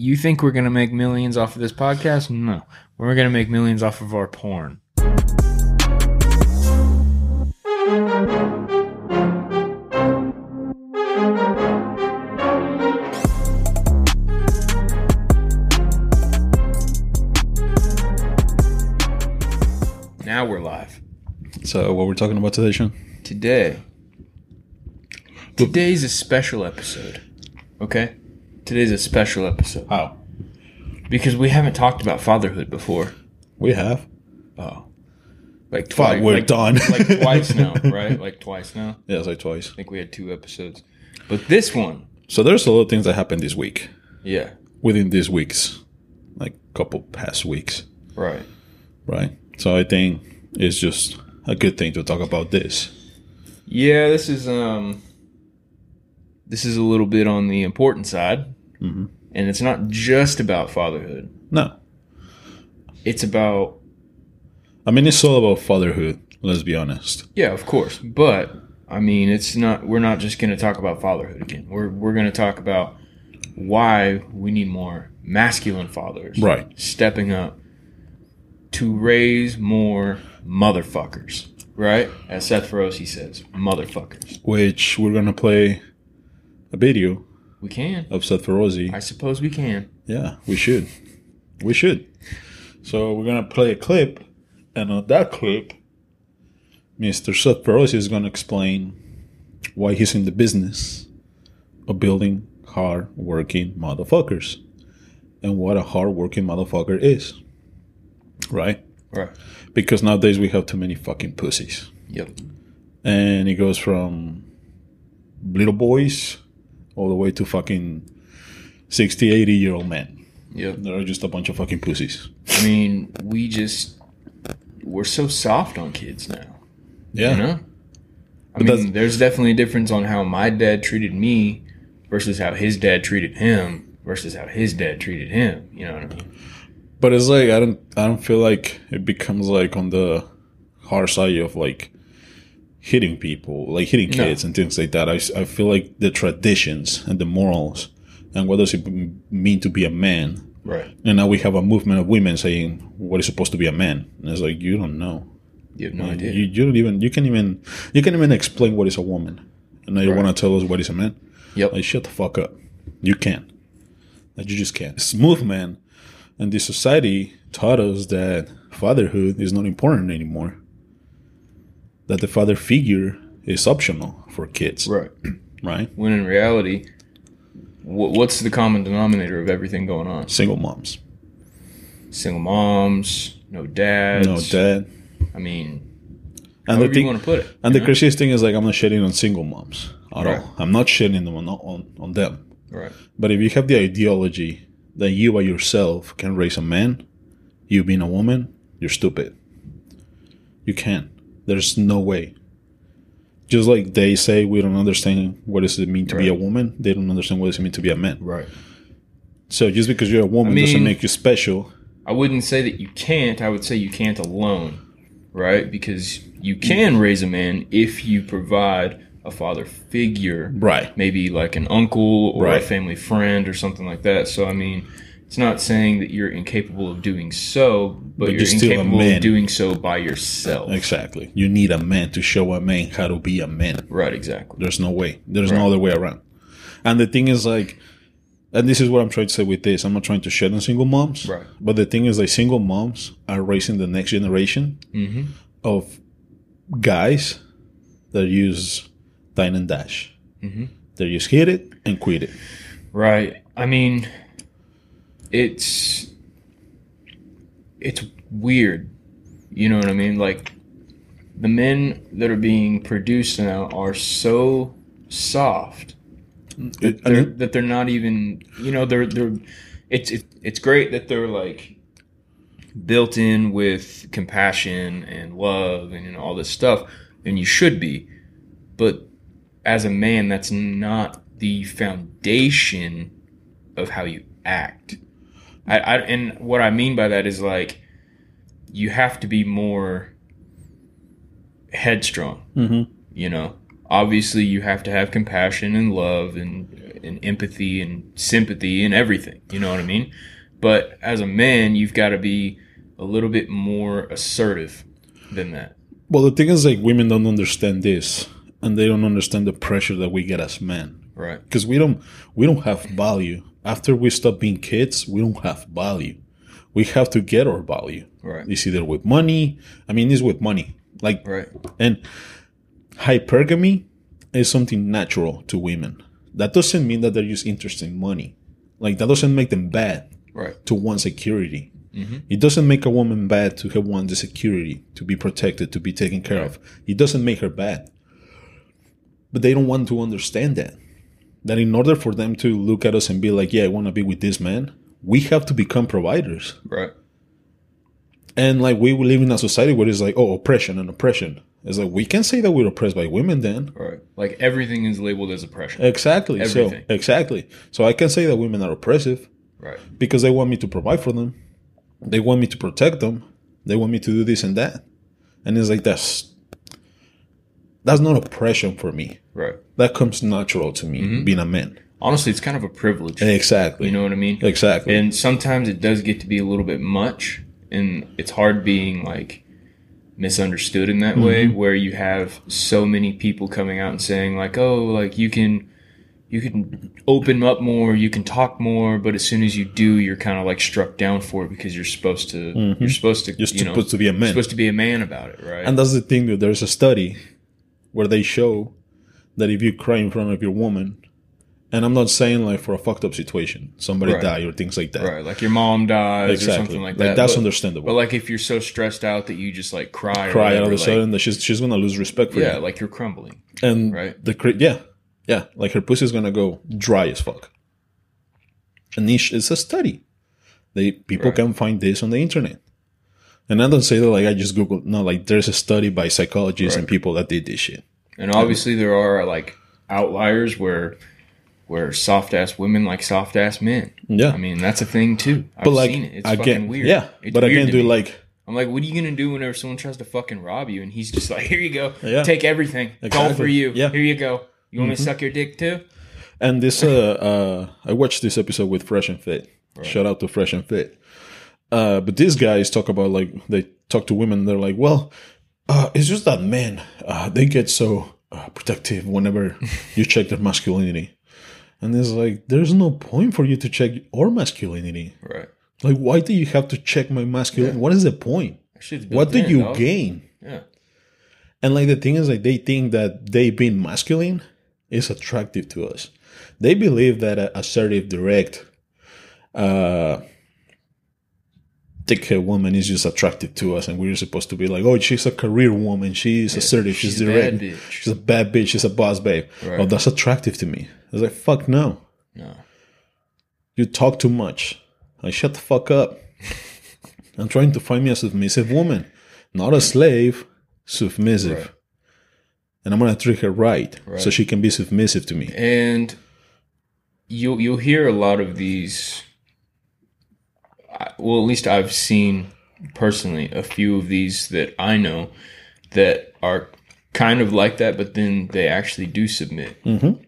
You think we're going to make millions off of this podcast? No. We're going to make millions off of our porn. Now we're live. So, what we're talking about today, Sean? Today. Today's a special episode. Okay? Today's a special episode. How? Because we haven't talked about fatherhood before. We have. Oh. Like Fuck, twice. we're like, done. like twice now, right? Like twice now. Yeah, it's like twice. I think we had two episodes. But this one, So, there's a lot of things that happened this week, yeah. within these weeks, like couple past weeks, Right. right? So, I think it's just a good thing to talk about this. Yeah, this is um this is a little bit on the important side. Mm-hmm. And it's not just about fatherhood. No. It's about I mean, it's all about fatherhood, let's be honest. Yeah, of course. But I mean, it's not. We're not just going to talk about fatherhood again. We're we're going to talk about why we need more masculine fathers, Right. Stepping up to raise more motherfuckers, right? As Seth Feroce says, motherfuckers. Which we're going to play a video We can. of Seth Feroce. I suppose we can. Yeah, we should. We should. So we're gonna play a clip, and on that clip, Mr. Seth Feroce is gonna explain why he's in the business of building hard-working motherfuckers, and what a hard-working motherfucker is. Right? Right. Because nowadays we have too many fucking pussies, Yep. and it goes from little boys all the way to fucking 60, 80 year old men. Yep. They're just a bunch of fucking pussies. I mean, we just we're so soft on kids now. Yeah. You know? I But mean, there's definitely a difference on how my dad treated me versus how his dad treated him versus how his dad treated him. You know what I mean? But it's like I don't I don't feel like it becomes like on the hard side of like hitting people, like hitting No. kids and things like that. I, I feel like the traditions and the morals and what does it mean to be a man. Right. And now we have a movement of women saying what is supposed to be a man. And it's like you don't know. You have no idea. you don't even you can even you can even explain what is a woman. And now you Right. want to tell us what is a man? Yep. Like shut the fuck up. You can't. Like you just can't. This movement and this society taught us that fatherhood is not important anymore. That the father figure is optional for kids, right. right? When in reality, wh- what's the common denominator of everything going on? Single moms, Single moms, no dads. no dad. I mean, And the thing, you want to put it. and the know? craziest thing is like I'm not shitting on single moms at Right. all. I'm not shitting them on, on on them. right. But if you have the ideology that you by yourself can raise a man, you being a woman, you're stupid. You can't. There's no way. Just like they say we don't understand what does it mean to be a woman, they don't understand what does it mean to be a man. Right. So just because you're a woman I doesn't make you special. I wouldn't say that you can't. I would say you can't alone, right? Because you can raise a man if you provide a father figure, Right. maybe like an uncle or a family friend or something like that. So, I mean, it's not saying that you're incapable of doing so, but, But you're, you're incapable of doing so by yourself. Exactly. You need a man to show a man how to be a man. Right, exactly. There's no way. There's Right. no other way around. And the thing is like and this is what I'm trying to say with this. I'm not trying to shed on single moms. Right. But the thing is like single moms are raising the next generation hmm of guys that use dine and dash. hmm They just hit it and quit it. Right. I mean, it's it's weird. You know what I mean? Like the men that are being produced now are so soft It- they're, that they're not even. You know, they're they're. It's it, it's great that they're like built in with compassion and love and you know, all this stuff, and you should be. But as a man, that's not the foundation of how you act. I, I and what I mean by that is like you have to be more headstrong. Mhm. You know, obviously you have to have compassion and love and and empathy and sympathy and everything. You know what I mean? But as a man, you've got to be a little bit more assertive than that. Well, the thing is, like, women don't understand this, and they don't understand the pressure that we get as men. Right. Because we don't, we don't have value. After we stop being kids, we don't have value. We have to get our value. Right. It's either with money. I mean, it's with money. Like, Right. and hypergamy is something natural to women. That doesn't mean that they're just interested in money. Like, that doesn't make them bad Right. to want security. Mm-hmm. It doesn't make a woman bad to have want the security, to be protected, to be taken care of. It doesn't make her bad. But they don't want to understand that. That in order for them to look at us and be like, yeah, I want to be with this man, we have to become providers. Right. And like we live in a society where it's like, oh, oppression and oppression. It's like we can say that we're oppressed by women then. Right. Like everything is labeled as oppression. Exactly. Everything. So exactly. So I can say that women are oppressive Right. because they want me to provide for them. They want me to protect them. They want me to do this and that. And it's like that's that's not oppression for me. Right. That comes natural to me mm-hmm. being a man. Honestly, it's kind of a privilege. Exactly. You know what I mean? Exactly. And sometimes it does get to be a little bit much, and it's hard being like misunderstood in that mm-hmm. way, where you have so many people coming out and saying like, "Oh, like you can, you can open up more, you can talk more," but as soon as you do, you're kind of like struck down for it because you're supposed to, you're mm-hmm. supposed to, You're you know, supposed to be a man. supposed to be a man about it, right? And that's the thing, dude. There's a study where they show that if you cry in front of your woman, and I'm not saying like for a fucked up situation, somebody Right. die or things like that. right, like your mom dies or something like Like, that. that's but, understandable. But like if you're so stressed out that you just like cry, cry all of a sudden that she's she's gonna lose respect for yeah, you. Yeah, like you're crumbling. And right. the yeah, yeah, like her pussy's gonna go dry as fuck. And it's, it's a study. They people Right. can find this on the internet. And I don't say that like I just Googled. No, like there's a study by psychologists and people that did this shit. And obviously there are like outliers where where soft ass women like soft ass men. Yeah. I mean that's a thing too. I've but like seen it. It's again, fucking weird. yeah. It's but again, to dude, me. like I'm like, what are you gonna do whenever someone tries to fucking rob you and he's just like, here you go, Yeah. take everything, all Exactly. for you. Yeah. Mm-hmm. Here you go. You want me to suck your dick too? And this, uh, uh, I watched this episode with Fresh and Fit. Shout out to Fresh and Fit. Uh, but these guys talk about like they talk to women. They're like, well, uh, it's just that men, uh, they get so uh, protective whenever you check their masculinity. And it's like, there's no point for you to check our masculinity. Right. Like, why do you have to check my masculinity? What is the point? What do you dog. gain? Yeah. And like the thing is, like they think that they being masculine is attractive to us. They believe that assertive, direct, uh, hair woman is just attracted to us, and we're supposed to be like, oh, she's a career woman, she's assertive, she's, she's a direct, bitch. she's a bad bitch, she's a boss babe. Oh, right. Oh, that's attractive to me. I was like, fuck no, No. you talk too much. I shut the fuck up. I'm trying to find me a submissive woman, not a slave, submissive. Right. And I'm gonna treat her right, so she can be submissive to me. and you'll you'll hear a lot of these. Well, at least I've seen personally a few of these that I know that are kind of like that, but then they actually do submit. Mm-hmm.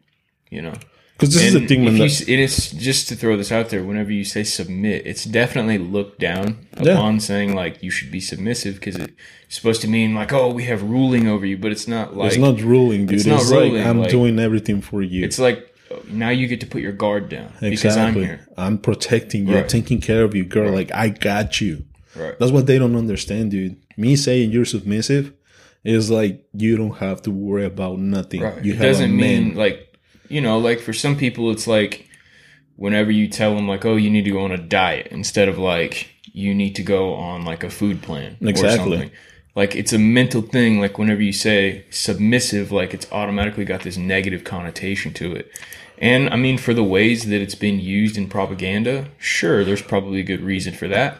You know, Because this is the thing, man. you That, and it's just to throw this out there. Whenever you say submit, it's definitely looked down Yeah. upon, saying like you should be submissive because it's supposed to mean like oh we have ruling over you, but it's not like it's not ruling, dude. it's It's, not like ruling, I'm like- doing everything for you. It's like now you get to put your guard down because I'm exactly. here. I'm protecting you. I'm taking care of you, girl. Like I got you. Right. That's what they don't understand, dude. Me saying you're submissive is like you don't have to worry about nothing. Right. You it have doesn't mean like you know, like for some people, it's like whenever you tell them like, oh, you need to go on a diet instead of like you need to go on like a food plan Exactly. or something. Like it's a mental thing. Like whenever you say submissive, like it's automatically got this negative connotation to it. And I mean, for the ways that it's been used in propaganda, sure, there's probably a good reason for that.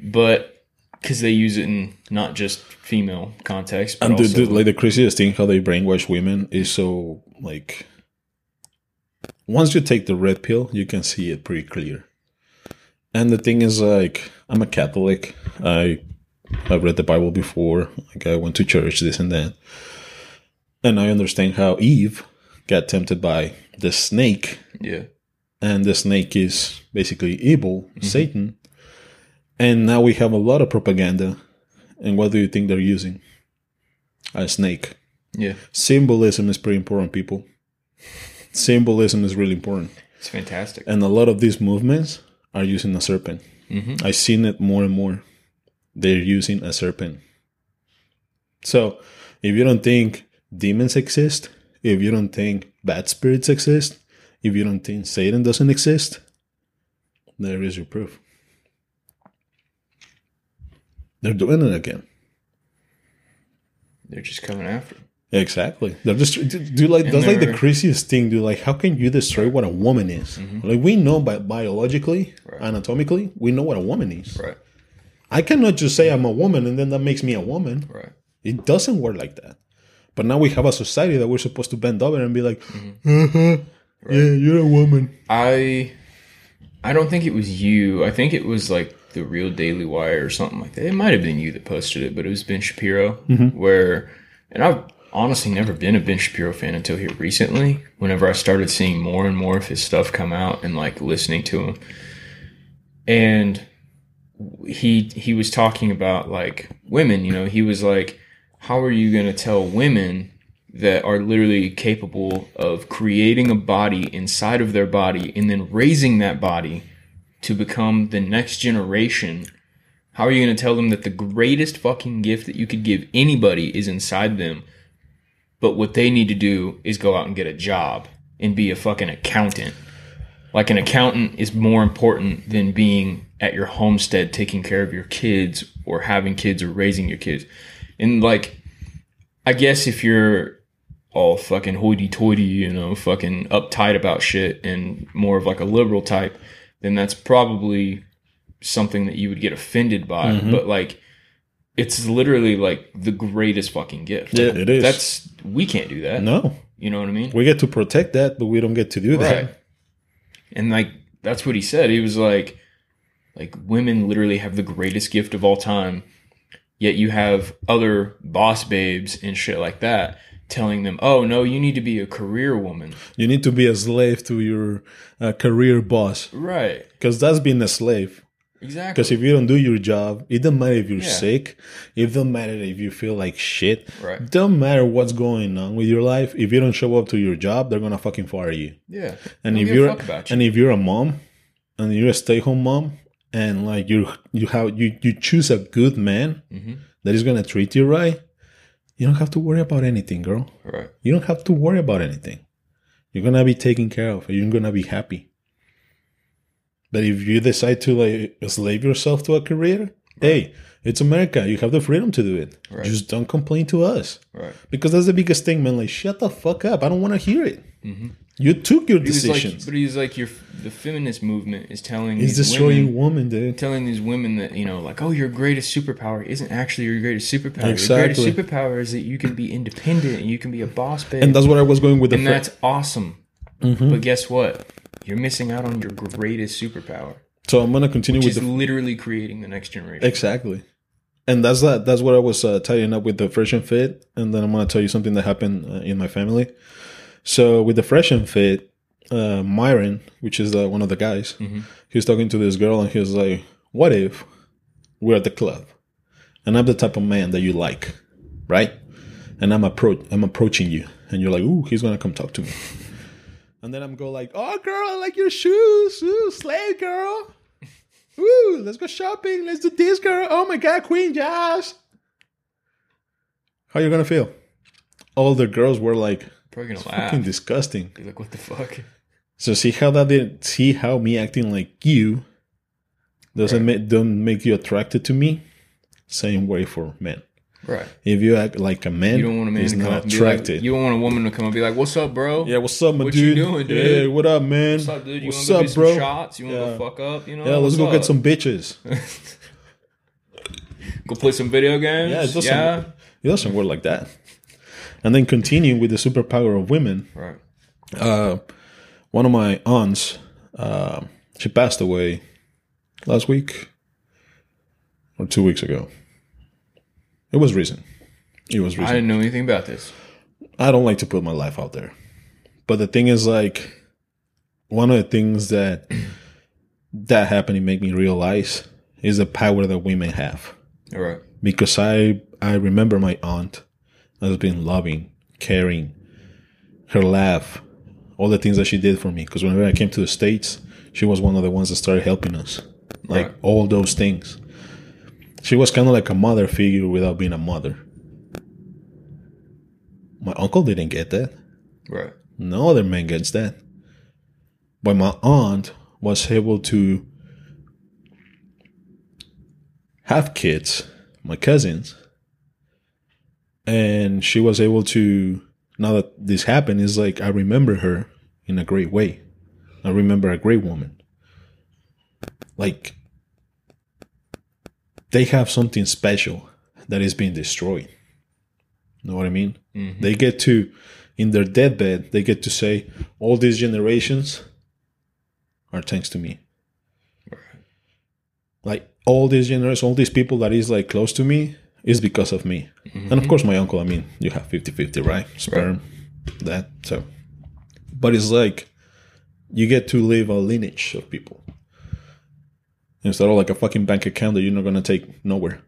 But because they use it in not just female context, but And the, the- like the craziest thing, how they brainwash women is so like. Once you take the red pill, you can see it pretty clear. And the thing is, like, I'm a Catholic. I I've read the Bible before. Like, I went to church, this and that, and I understand how Eve got tempted by the snake, Yeah. and the snake is basically evil, Satan. And now we have a lot of propaganda. And what do you think they're using? A snake. Yeah. Symbolism is pretty important, people. Symbolism is really important. It's fantastic. And a lot of these movements are using a serpent. Mhm. I've seen it more and more. They're using a serpent. So, if you don't think demons exist, if you don't think bad spirits exist, if you don't think Satan doesn't exist, there is your proof. They're doing it again. They're just coming after. him. Exactly. They're just do, do like And that's like the craziest thing, dude. Like, how can you destroy what a woman is? Mm-hmm. Like, we know by biologically, Right. anatomically, we know what a woman is. Right. I cannot just say I'm a woman and then that makes me a woman. Right. It doesn't work like that. But now we have a society that we're supposed to bend over and be like, Mm-hmm. uh-huh, yeah, you're a woman. I I don't think it was you. I think it was like the real Daily Wire or something like that. It might have been you that posted it, but it was Ben Shapiro. Where, and I've honestly never been a Ben Shapiro fan until here recently. Whenever I started seeing more and more of his stuff come out and like listening to him, and he he was talking about like women. You know, he was like, "How are you going to tell women?" that are literally capable of creating a body inside of their body and then raising that body to become the next generation. How are you going to tell them that the greatest fucking gift that you could give anybody is inside them? But what they need to do is go out and get a job and be a fucking accountant. Like an accountant is more important than being at your homestead taking care of your kids or having kids or raising your kids. And like, I guess if you're all fucking hoity toity, you know, fucking uptight about shit and more of like a liberal type, then that's probably something that you would get offended by. Mm-hmm. But like, it's literally like the greatest fucking gift. Yeah, it is. That's, we can't do that. No, You know what I mean? we get to protect that, but we don't get to do that. And like that's what he said. He was like like women literally have the greatest gift of all time. Yet you have other boss babes and shit like that telling them, "Oh, no, you need to be a career woman." You need to be a slave to your uh, career boss Right. because that's being a slave. Exactly. Because if you don't do your job, it doesn't matter if you're Yeah. sick. It doesn't matter if you feel like shit. Right. Doesn't matter what's going on with your life. If you don't show up to your job, they're gonna fucking fire you. Yeah. And Don't if you're you. and if you're a mom and you're a stay home mom and like you you have you you choose a good man Mm-hmm. that is gonna treat you right, you don't have to worry about anything, girl. Right. You don't have to worry about anything. You're gonna be taken care of. You're gonna be happy. But if you decide to like slave yourself to a career, hey, it's America. You have the freedom to do it. Right. Just don't complain to us Right. because that's the biggest thing, man. Like, shut the fuck up. I don't want to hear it. You took your He was like, but he's like, your the feminist movement is telling He's destroying women, women, dude. telling these women that you know, like, oh, your greatest superpower isn't actually your greatest superpower. Exactly. Your greatest superpower is that you can be independent and you can be a boss babe. And that's what I was going with the and that's awesome. Mm-hmm. But guess what? You're missing out on your greatest superpower, So I'm gonna continue which with is the literally creating the next generation. exactly. And that's that. That's what I was uh, tying up with the fresh and fit. And then I'm gonna tell you something that happened uh, in my family. So with the fresh and fit, uh, Myron, which is uh, one of the guys, he was talking to this girl, and he was like, "What if we're at the club, and I'm the type of man that you like, right? And I'm appro- I'm approaching you, and you're like, ooh, he's gonna come talk to me." And then I'm go like, "Oh, girl, I like your shoes, ooh, slay, girl." Ooh, let's go shopping. Let's do this, girl. Oh my god, Queen Josh. How you gonna feel? All the girls were like, Probably gonna fucking laugh. disgusting. Be like, what the fuck? So see how that did see how me acting like you doesn't make don't make you attracted to me? Same way for men. Right. If you act like a man, You don't want a man he's to come not be like, attracted. you don't want a woman to come and be like, "What's up, bro? yeah, what's up, my What you dude? doing, dude? Hey, what up, man? What's up, dude? You what's want to go up, some bro? shots? You want to Yeah. go fuck up? You know? Yeah, let's go up? get some bitches. Go play some video games. Yeah, it doesn't, yeah. it doesn't work like that. And then continue with the superpower of women. Right. uh, one of my aunts, uh, she passed away last week or two weeks ago. It was recent. It was recent. I didn't know anything about this. I, don't like to put my life out there, But the thing is, like, one of the things that that happened to make me realize is the power that women have. All right. Because I I remember my aunt as been loving, caring, her laugh, all the things that she did for me. Because whenever I came to the states, she was one of the ones that started helping us, like Right. all those things. She was kind of like a mother figure without being a mother. My uncle didn't get that. Right. No other man gets that. But my aunt was able to have kids, my cousins, and she was able to. Now that this happened, is like I remember her in a great way. I remember a great woman. Like they have something special that is being destroyed. Know what I mean? Mm-hmm. They get to, in their deathbed, they get to say, all these generations are thanks to me. Like all these generations, all these people that is like close to me is because of me. Mm-hmm. And of course, my uncle, I mean, you have 50 50, right? Sperm, that. So, but it's like you get to live a lineage of people instead of like a fucking bank account that you're not going to take nowhere.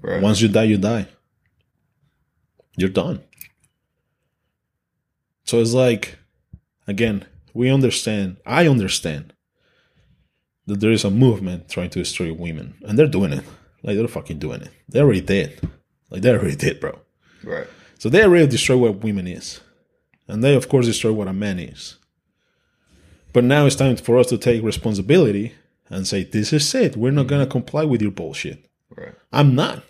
Right. Once you die, you die. You're done. So it's like, again, we understand, I understand that there is a movement trying to destroy women. And they're doing it. Like, they're fucking doing it. They already did. Like, they already did, bro. Right. So they already destroy what women is. And they, of course, destroy what a man is. But now it's time for us to take responsibility and say, this is it. We're not going to comply with your bullshit. Right. I'm not.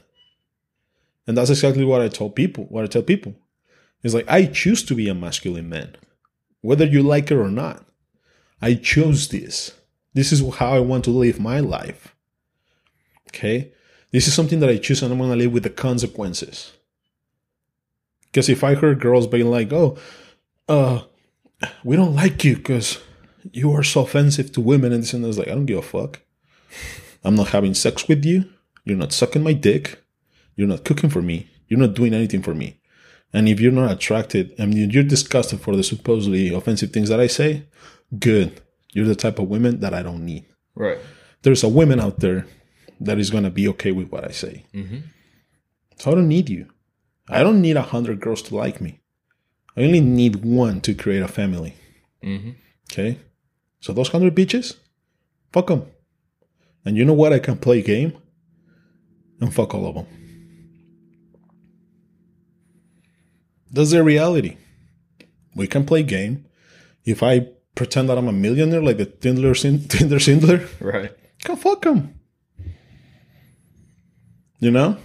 And that's exactly what I tell people. What I tell people is like I choose to be a masculine man, whether you like it or not. I chose this. This is how I want to live my life. Okay, this is something that I choose, and I'm gonna live with the consequences. Because if I heard girls being like, "Oh, uh, we don't like you because you are so offensive to women," and this and was like, I don't give a fuck. I'm not having sex with you. You're not sucking my dick. You're not cooking for me. You're not doing anything for me. And if you're not attracted and you're disgusted for the supposedly offensive things that I say, good. You're the type of women that I don't need. Right. There's a woman out there that is going to be okay with what I say. Mm-hmm. So I don't need you. I don't need a hundred girls to like me. I only need one to create a family. Mm-hmm. Okay? So those hundred bitches, fuck them. And you know what? I can play game and fuck all of them. That's the reality. We can play game. If I pretend that I'm a millionaire, like the Tinder, Tinder Swindler, Right. can fuck them. You know?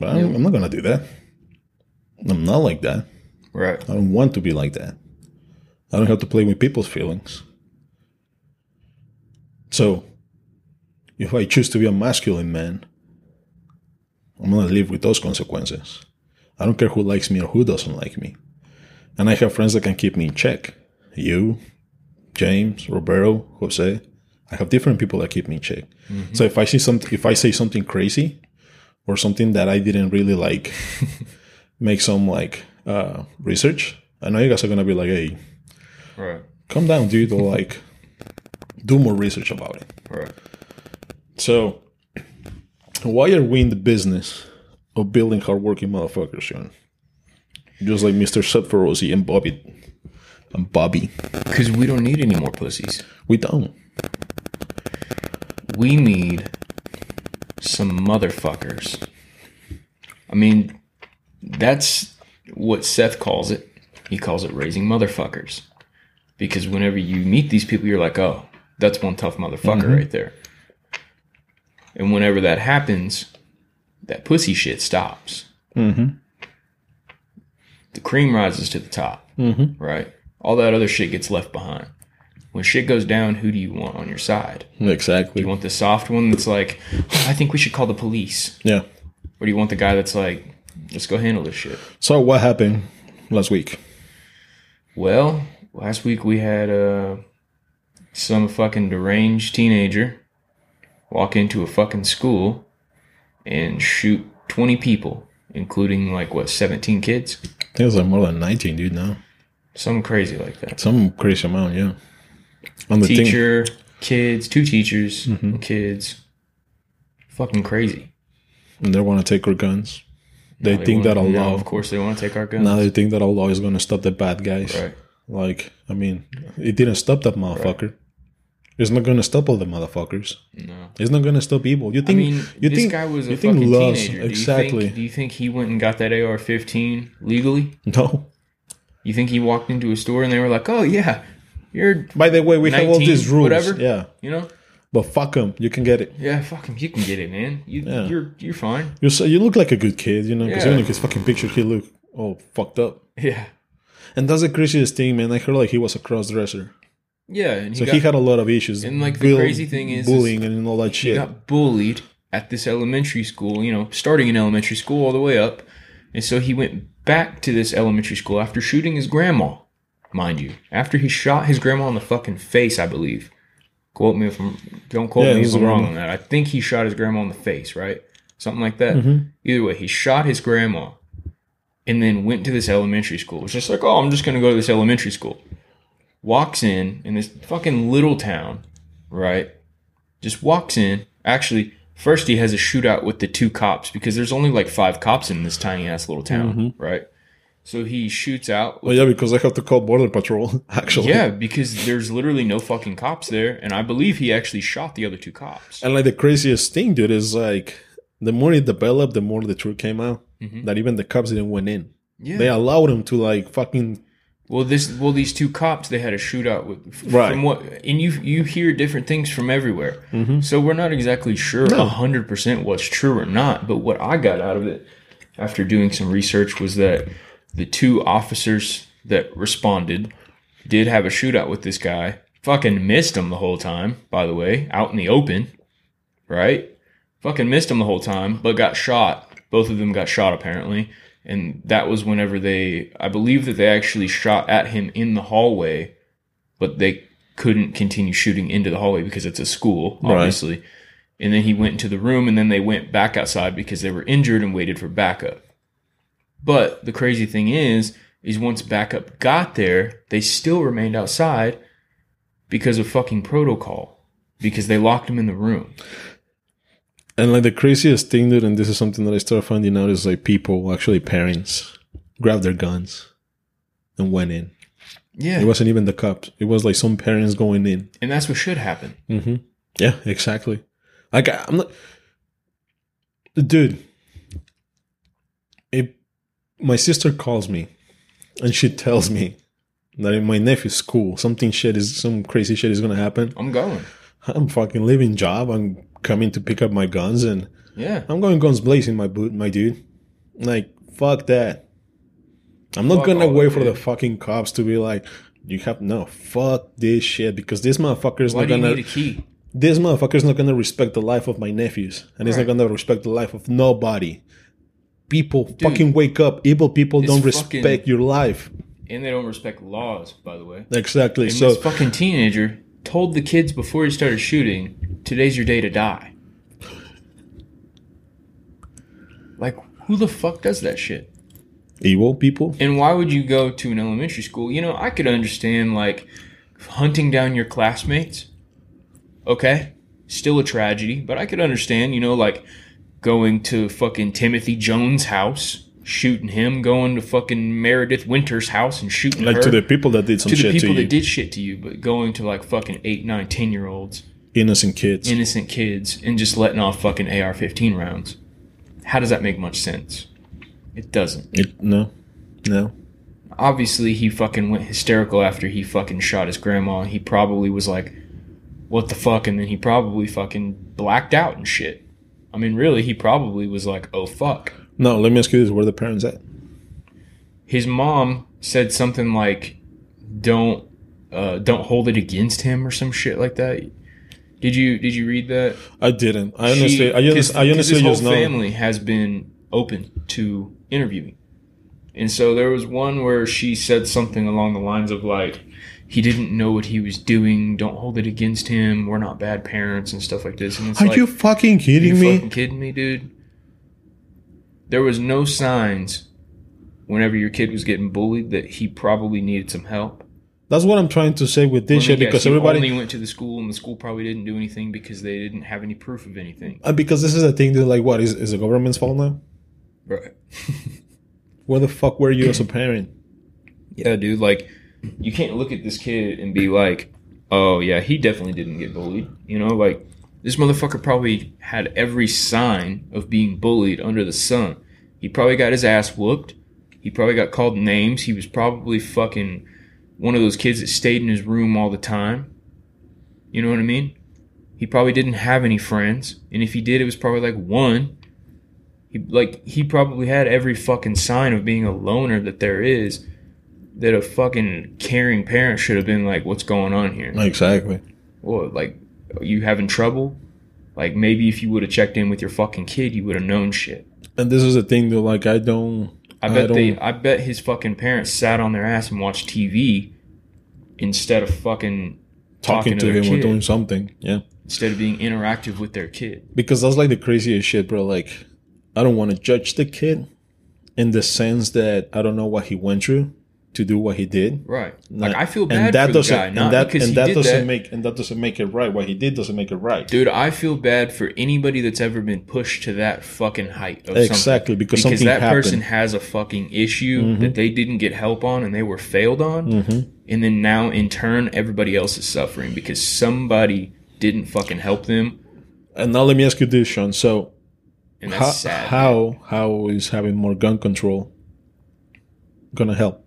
But I'm, I'm not gonna do that. I'm not like that. Right. I don't want to be like that. I don't have to play with people's feelings. So, if I choose to be a masculine man, I'm gonna live with those consequences. I don't care who likes me or who doesn't like me. And I have friends that can keep me in check. You, James, Roberto, Jose. I have different people that keep me in check. Mm-hmm. So if I see something, if I say something crazy, or something that I didn't really like, make some like uh, research. I know you guys are gonna be like, "Hey, Right. calm down, dude," or like, do more research about it. Right. So, why are we in the business of building hardworking motherfuckers, Sean? Just like Mr. Seth Feroce and Bobby and Bobby, Because we don't need any more pussies. we don't. We need some motherfuckers. I mean, that's what Seth calls it. He calls it raising motherfuckers. Because whenever you meet these people, you're like, oh, that's one tough motherfucker right there. And whenever that happens, that pussy shit stops. Mm-hmm. The cream rises to the top, mm-hmm. right? All that other shit gets left behind. When shit goes down, who do you want on your side? Exactly. You want the soft one that's like, "Oh, I think we should call the police. Yeah. Or do you want the guy that's like, let's go handle this shit? So what happened last week? Well, last week we had uh, some fucking deranged teenager walk into a fucking school and shoot 20 people, including like, what, 17 kids? I think it was like more than 19, dude. Now. Some crazy like that. Some crazy amount, yeah. On the thing, Teacher, kids, two teachers, Mm-hmm. kids. Fucking crazy. and they want to take our guns. They Now think that a law. of course, they want to take our guns. Now they think that a law is going to stop the bad guys. Right. Like, I mean, it didn't stop that motherfucker. It's not going to stop all the motherfuckers. No. It's not going to stop evil. You I think? mean, you this think? guy was a you think fucking love- teenager. Do you exactly. think- Do you think he went and got that AR-15 legally? no. You think he walked into a store and they were like, "Oh yeah, you're," By the way, we have all these rules. whatever. Yeah, you know, but fuck them. You can get it. yeah, fuck him. You can get it, man. You, Yeah. you're, you're fine. You so you look like a good kid, you know, because Yeah. even if his fucking picture, he look all fucked up. Yeah, And that's the craziest thing, man. I heard like he was a cross dresser, yeah. And he so got, he had a lot of issues. And, like, the crazy thing is- bullying and all that shit. he got bullied at this elementary school. You know, starting in elementary school all the way up, and so he went back to this elementary school after shooting his grandma, mind you, after he shot his grandma in the fucking face, I believe. Quote me if I'm don't quote Yeah, me if I'm wrong on that. I think he shot his grandma in the face, right? Something like that. Mm-hmm. Either way, he shot his grandma and then went to this elementary school. It was just like, oh, I'm just gonna go to this elementary school. Walks in in this fucking little town, right? Just walks in. Actually, first he has a shootout with the two cops because there's only like five cops in this tiny ass little town, right? So he shoots out. Well, yeah, because I have to call border patrol. Actually, Yeah, because there's literally no fucking cops there, and I believe he actually shot the other two cops. And like the craziest thing, dude, is like the more it developed, the more the truth came out. That even the cops didn't went in. Mm-hmm. Yeah. They allowed him to like fucking Well, this well these two cops they had a shootout with Right. from what and you you hear different things from everywhere. So we're not exactly sure No. a hundred percent what's true or not. But what I got out of it after doing some research was that the two officers that responded did have a shootout with this guy. Fucking missed him the whole time. By the way, out in the open, right? Fucking missed him the whole time, but got shot. Both of them got shot apparently. And that was whenever they, I believe that they actually shot at him in the hallway, but they couldn't continue shooting into the hallway because it's a school, Right. obviously. And then he went into the room and then they went back outside because they were injured and waited for backup. But the crazy thing is, is once backup got there, they still remained outside because of fucking protocol. Because they locked him in the room. And like the craziest thing, dude, and this is something that I started finding out is like people, actually parents, grabbed their guns and went in. Yeah. It wasn't even the cops. It was like some parents going in. and that's what should happen. Mm-hmm. Yeah, exactly. Like I'm not, dude. If my sister calls me and she tells me that in my nephew's school something shit is some crazy shit is gonna happen, I'm going. I'm fucking leaving job. I'm coming to pick up my guns and Yeah. I'm going guns blazing, my boot, my dude. Like fuck that. I'm not Fuck gonna wait for the fucking cops to be like, you have no fuck this shit because this motherfucker is not gonna need a key? this motherfucker is not gonna respect the life of my nephews, and he's not gonna respect the life of nobody. People fucking wake up. Evil people don't fucking- respect your life. And they don't respect laws, by the way. Exactly. And so this fucking teenager told the kids before he started shooting, today's your day to die. Like, who the fuck does that shit? evil people. And why would you go to an elementary school? You know, I could understand, like, hunting down your classmates. Okay. Still a tragedy, but I could understand, you know, like going to fucking Timothy Jones' house, shooting him, going to fucking Meredith Winter's house and shooting Like her. to the people that did some to the shit people to you, that did shit to you, but going to like fucking eight, nine, ten year olds, innocent kids. innocent kids, and just letting off fucking AR fifteen rounds. How does that make much sense? It doesn't. It- no, no. Obviously, he fucking went hysterical after he fucking shot his grandma. He probably was like, "What the fuck?" And then he probably fucking blacked out and shit. I mean, really, he probably was like, "Oh fuck." No, let me ask you this: Where are the parents at? His mom said something like, "Don't, uh, don't hold it against him" or some shit like that. Did you did you read that? I didn't. I honestly, She- I, honestly, 'cause- I 'cause honestly his whole know. family has been open to interviewing, and so there was one where she said something along the lines of like, "He didn't know what he was doing. Don't hold it against him. We're not bad parents and stuff like this." And it's Are like, you fucking you kidding me? fucking kidding me, dude? There was no signs whenever your kid was getting bullied that he probably needed some help. That's what I'm trying to say with this shit guess, because you everybody only went to the school and the school probably didn't do anything because they didn't have any proof of anything. uh, because this is a thing that like what is is the government's fault now? Right. Where the fuck were you as a parent? Yeah, dude. Like, you can't look at this kid and be like, "Oh yeah, he definitely didn't get bullied." You know, like this motherfucker probably had every sign of being bullied under the sun. He probably got his ass whooped. He probably got called names. He was probably fucking one of those kids that stayed in his room all the time. You know what I mean? He probably didn't have any friends, and if he did, it was probably like one. He like he probably had every fucking sign of being a loner that there is. That a fucking caring parent should have been like, "What's going on here? Exactly. What, like, are you having trouble? Like, maybe if you would have checked in with your fucking kid, you would have known shit." And this is the thing that like I don't I I bet they, don't- I bet his fucking parents sat on their ass and watched TV instead of fucking talking, to their him or doing something. Yeah. instead of being interactive with their kid. Because that's like the craziest shit, bro. Like I don't want to judge the kid in the sense that I don't know what he went through to do what he did. Right. Like Like, I feel and bad that for the doesn't guy, not and that because and that doesn't that. make and that doesn't make it right. What he did doesn't make it right. Dude, I feel bad for anybody that's ever been pushed to that fucking height of Exactly, something. because because that person has a fucking issue Mm-hmm. that they didn't get help on and they were failed on. And then now in turn everybody else is suffering because somebody didn't fucking help them And now let me ask you this, Sean. So and that's how sad. how how is having more gun control gonna help?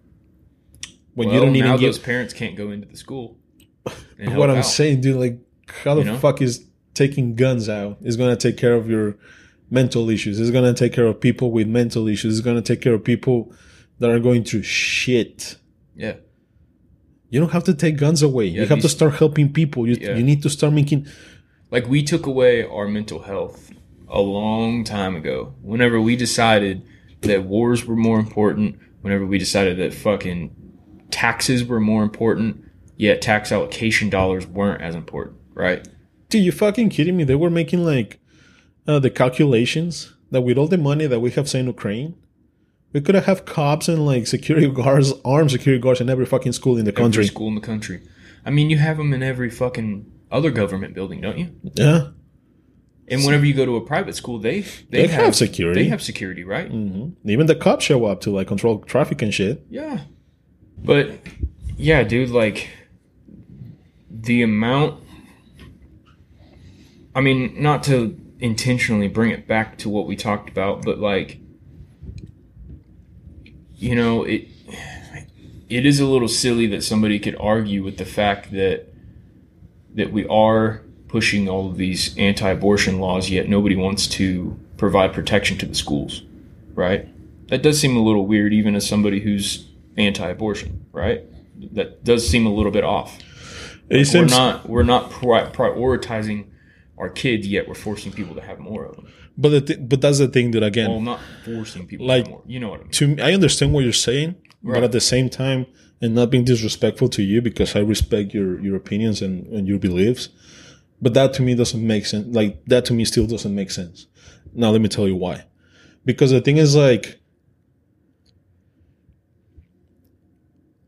When well, you don't now even those give parents can't go into the school. what I'm out. saying, dude, like how the You know? fuck is taking guns out is gonna take care of your mental issues. It's gonna take care of people with mental issues. It's gonna take care of people that are going through shit. Yeah. You don't have to take guns away. Yeah, you have to start helping people. You, Yeah. you need to start making Like we took away our mental health a long time ago. Whenever we decided that wars were more important, whenever we decided that fucking taxes were more important, yet tax allocation dollars weren't as important, right? Dude, you fucking kidding me? They were making like uh, the calculations that with all the money that we have sent Ukraine, we could have cops and like security guards, armed security guards in every fucking school in the Every country. school in the country. I mean, you have them in every fucking other government building, don't you? Yeah. And whenever you go to a private school, they they, They have security. They have security, right? hmm Even the cops show up to like control traffic and shit. Yeah. But yeah, dude, like the amount I mean, not to intentionally bring it back to what we talked about, but like you know, it it is a little silly that somebody could argue with the fact that that we are pushing all of these anti-abortion laws yet nobody wants to provide protection to the schools, right? That does seem a little weird even as somebody who's anti-abortion, right? That does seem a little bit off. It We're not we're not pri- prioritizing our kids yet we're forcing people to have more of them. but the th- but that's the thing that again, Well, not forcing people Like- to have more. You know what I mean? to me, I understand what you're saying, but at the same time, and not being disrespectful to you because I respect your your opinions and, and your beliefs, but that to me doesn't make sense. Like that to me still doesn't make sense. Now let me tell you why. Because the thing is like,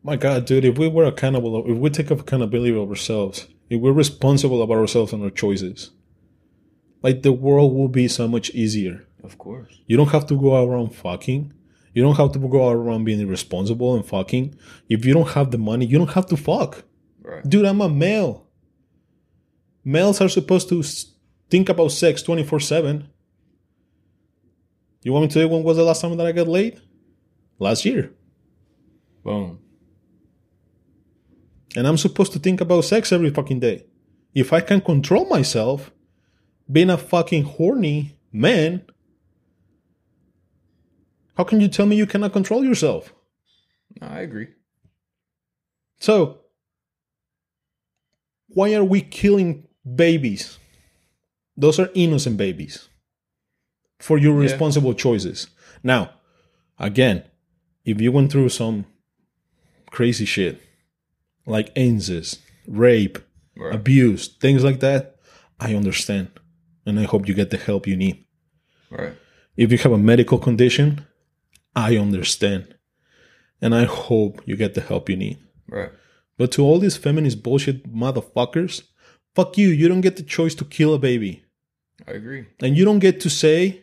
my God, dude, if we were accountable, if we take accountability of ourselves, if we're responsible about ourselves and our choices, like the world will be so much easier. Of course. You don't have to go around fucking. You don't have to go around being irresponsible and fucking. If you don't have the money, you don't have to fuck. Right. Dude, I'm a male. Males are supposed to think about sex 24 7. You want me to tell you when was the last time that I got laid? Last year. Boom. And I'm supposed to think about sex every fucking day. If I can control myself, being a fucking horny man, how can you tell me you cannot control yourself? I agree. So, why are we killing babies? Those are innocent babies for your Yeah. responsible choices. Now, again, if you went through some crazy shit like incest, rape, Right. abuse, things like that, I understand. And I hope you get the help you need. Right. If you have a medical condition, I understand. and I hope you get the help you need. Right. But to all these feminist bullshit motherfuckers, fuck you. You don't get the choice to kill a baby. I agree. And you don't get to say,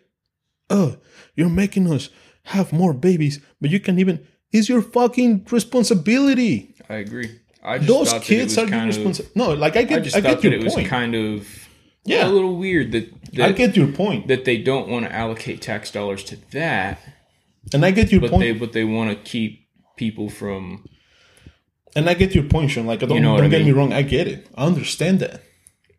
oh, you're making us have more babies, but you can even. It's your fucking responsibility. I agree. I just Those thought that it kids are your kind of- responsibility. No, like I get, I get, just I, thought get that your it was point. kind of Yeah. a little weird that that, I get your point, that they don't want to allocate tax dollars to that, and I get your but point, they but they want to keep people from and I get your point, Shawn. Like, I don't, know what don't I get me wrong. I get it. I understand that,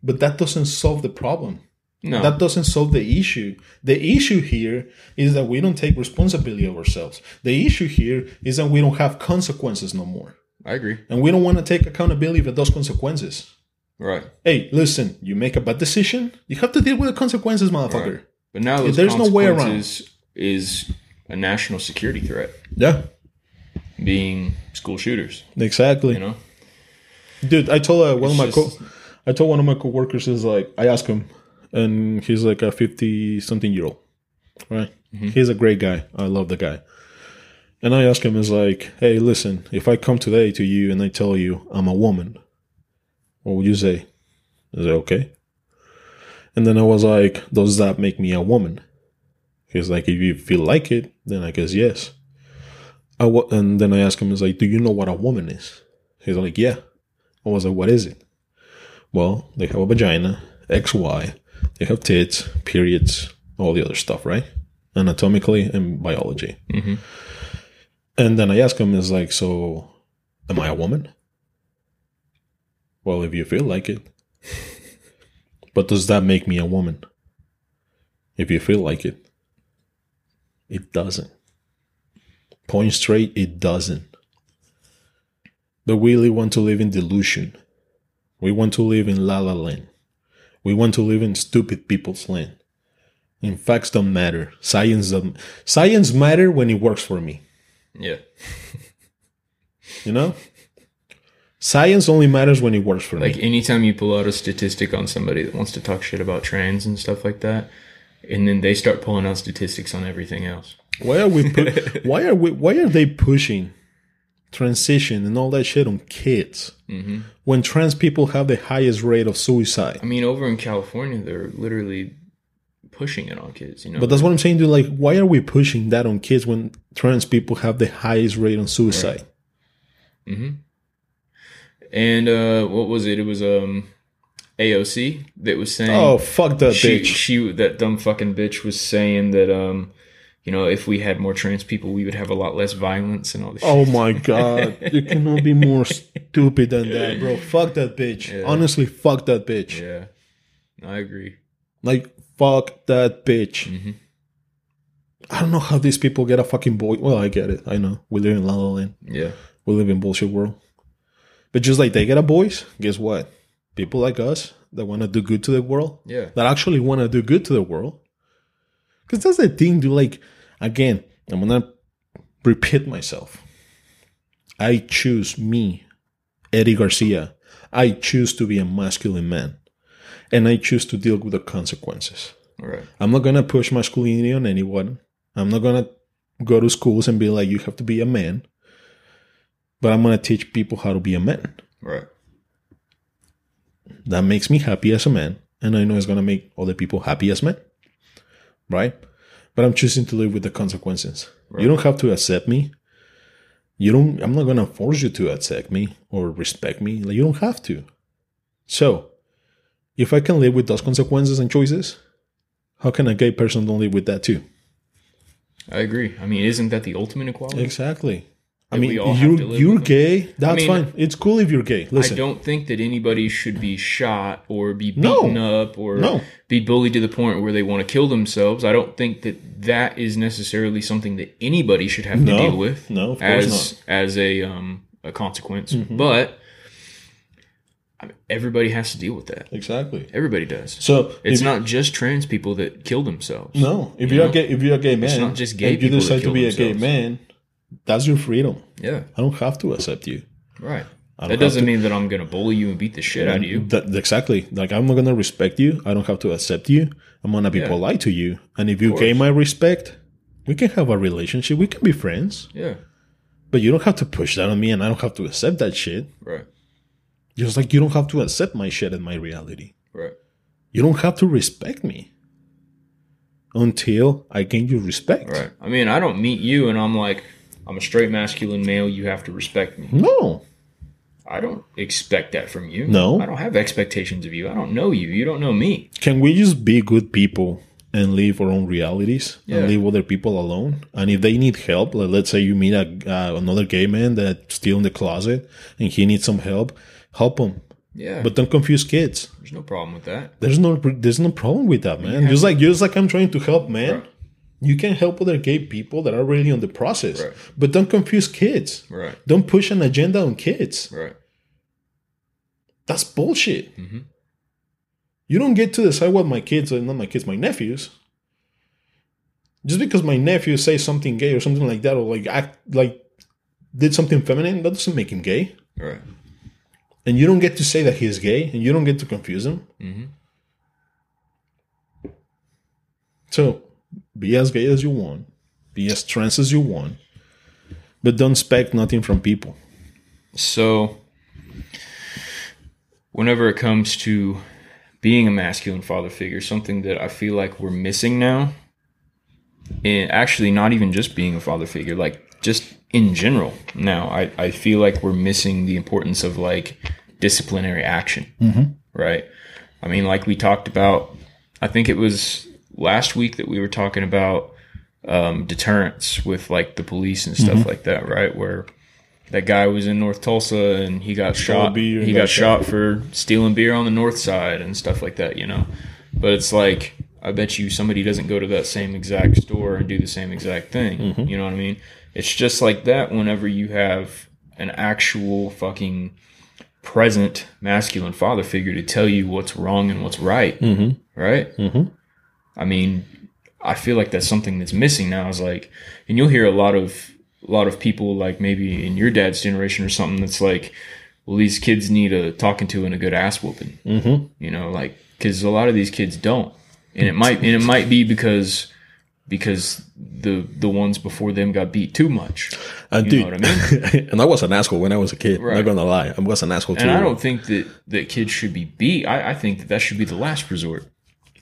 but that doesn't solve the problem. no That doesn't solve the issue. The issue here is that we don't take responsibility of ourselves. The issue here is that we don't have consequences no more. I agree. And we don't want to take accountability for those consequences. Right. Hey, listen, you make a bad decision, you have to deal with the consequences, motherfucker. Right. But now There's no way around. is a national security threat, Yeah, being school shooters. exactly. You know, Dude, I told uh, one of my just- co- I told one of my coworkers is like I asked him, and he's like a fifty something year old, right? Mm-hmm. He's a great guy. I love the guy. And I asked him, is like, hey, listen, if I come today to you and I tell you I'm a woman, what would you say? Is it okay? And then I was like, does that make me a woman? He's like, if you feel like it, then I guess yes. I and then I asked him, is like, do you know what a woman is? He's like, yeah. I was like, what is it? Well, they have a vagina, XY, they have tits, periods, all the other stuff, right? Anatomically and biology. hmm And then I ask him, is like, so am I a woman? Well, if you feel like it. but does that make me a woman? If you feel like it. It doesn't. Point straight, it doesn't. But we really want to live in delusion. We want to live in la la land. We want to live in stupid people's land. And facts don't matter. Science don't. Science matter when it works for me. Yeah, You know? Science only matters when it works for like me. anytime you pull out a statistic on somebody that wants to talk shit about trans and stuff like that, and then they start pulling out statistics on everything else. Why are we pu- why are we why are they pushing transition and all that shit on kids hmm when trans people have the highest rate of suicide? I mean, over in California, they're literally pushing it on kids. You know, But that's what I'm saying, dude. Like, why are we pushing that on kids when trans people have the highest rate on suicide? hmm And uh, what was it? It was um, AOC that was saying. Oh, fuck that she, bitch. she that dumb fucking bitch was saying that um, you know, if we had more trans people, we would have a lot less violence and all this. Oh my god, you cannot be more stupid than that, bro. Fuck that bitch. Yeah. Honestly, fuck that bitch. Yeah, I agree. Like, fuck that bitch. Mhm. I don't know how these people get a fucking boy. Well, I get it. I know. We live in La La Land. Yeah, We live in bullshit world. But just like they get a boys, guess what? People like us that want to do good to the world, yeah, that actually want to do good to the world. Because that's the thing, dude. Like, again, I'm going to repeat myself. I choose me, Eddy Garcia. I choose to be a masculine man. And I choose to deal with the consequences. right. I'm not gonna push masculinity on anyone. I'm not gonna go to schools and be like, you have to be a man. But I'm gonna teach people how to be a man. Right. That makes me happy as a man, and I know it's gonna make other people happy as men. Right? But I'm choosing to live with the consequences. Right. You don't have to accept me. You don't I'm not gonna force you to accept me or respect me. Like you don't have to. So if I can live with those consequences and choices, how can a gay person don't live with that too? I agree. I mean, isn't that the ultimate equality? Exactly. I mean, we all have to you're you're gay. That's mean, fine. It's cool if you're gay. Listen. I don't think that anybody should be shot or be No. beaten up or No. be bullied to the point where they want to kill themselves. I don't think that that is necessarily something that anybody should have to No. deal with. No, of course as as a um a consequence. Mm-hmm. But I mean, everybody has to deal with that. exactly. Everybody does. So It's not just trans people that kill themselves. no. If you you're know? a gay, if you're a gay man, it's not just gay and you decide to be a gay man, that's your freedom. Yeah, I don't have to accept you. right. That doesn't mean that I'm going to bully you and beat the shit out of you. That, exactly. Like I'm not gonna respect you. I don't have to accept you. I'm gonna be Yeah. polite to you. And if you gain my respect, we can have a relationship. We can be friends. Yeah. But you don't have to push that on me, and I don't have to accept that shit. Right. Just like you don't have to accept my shit and my reality. Right. You don't have to respect me until I gain your respect. Right. I mean, I don't meet you and I'm like, I'm a straight masculine male. You have to respect me. No, I don't expect that from you. No. I don't have expectations of you. I don't know you. You don't know me. can we just be good people and live our own realities Yeah. and leave other people alone? And if they need help, like let's say you meet a, uh, another gay man that's still in the closet and he needs some help, help them. Yeah. But don't confuse kids. there's no problem with that. There's no there's no problem with that, man. have Just like just like I'm trying to help, man. Right. You can help other gay people that are really on the process, Right. but don't confuse kids. Right. Don't push an agenda on kids. Right. That's bullshit. Mhm. You don't get to decide what my kids are, not my kids, my nephews. Just because my nephew says something gay or something like that, or like act like did something feminine, that doesn't make him gay. Right. And you don't get to say that he's gay, and you don't get to confuse him. hmm So be as gay as you want, be as trans as you want, but don't expect nothing from people. So, whenever it comes to being a masculine father figure, something that I feel like we're missing now, and actually not even just being a father figure, like just in general now, I, I feel like we're missing the importance of like disciplinary action. Mm-hmm. Right. I mean, like we talked about, I think it was last week that we were talking about um, deterrence with like the police and stuff mm-hmm. like that, right? Where that guy was in North Tulsa and he got shot. beer He got got shot for stealing beer on the north side and stuff like that, you know. But it's like I bet you somebody doesn't go to that same exact store and do the same exact thing. Mm-hmm. You know what I mean? It's just like that whenever you have an actual fucking present masculine father figure to tell you what's wrong and what's right. Mm-hmm. Right? Mm-hmm. I mean, I feel like that's something that's missing now. Is like, and you'll hear a lot of a lot of people like maybe in your dad's generation or something that's like, well, these kids need a talking to and a good ass whooping. Mm-hmm. You know, like because a lot of these kids don't, and it might and it might be because because the the ones before them got beat too much. And You dude, know what I and I was an asshole when I was a kid. Right. Not gonna lie, I was an asshole too. And I don't think that that kids should be beat. I, I think that that should be the last resort.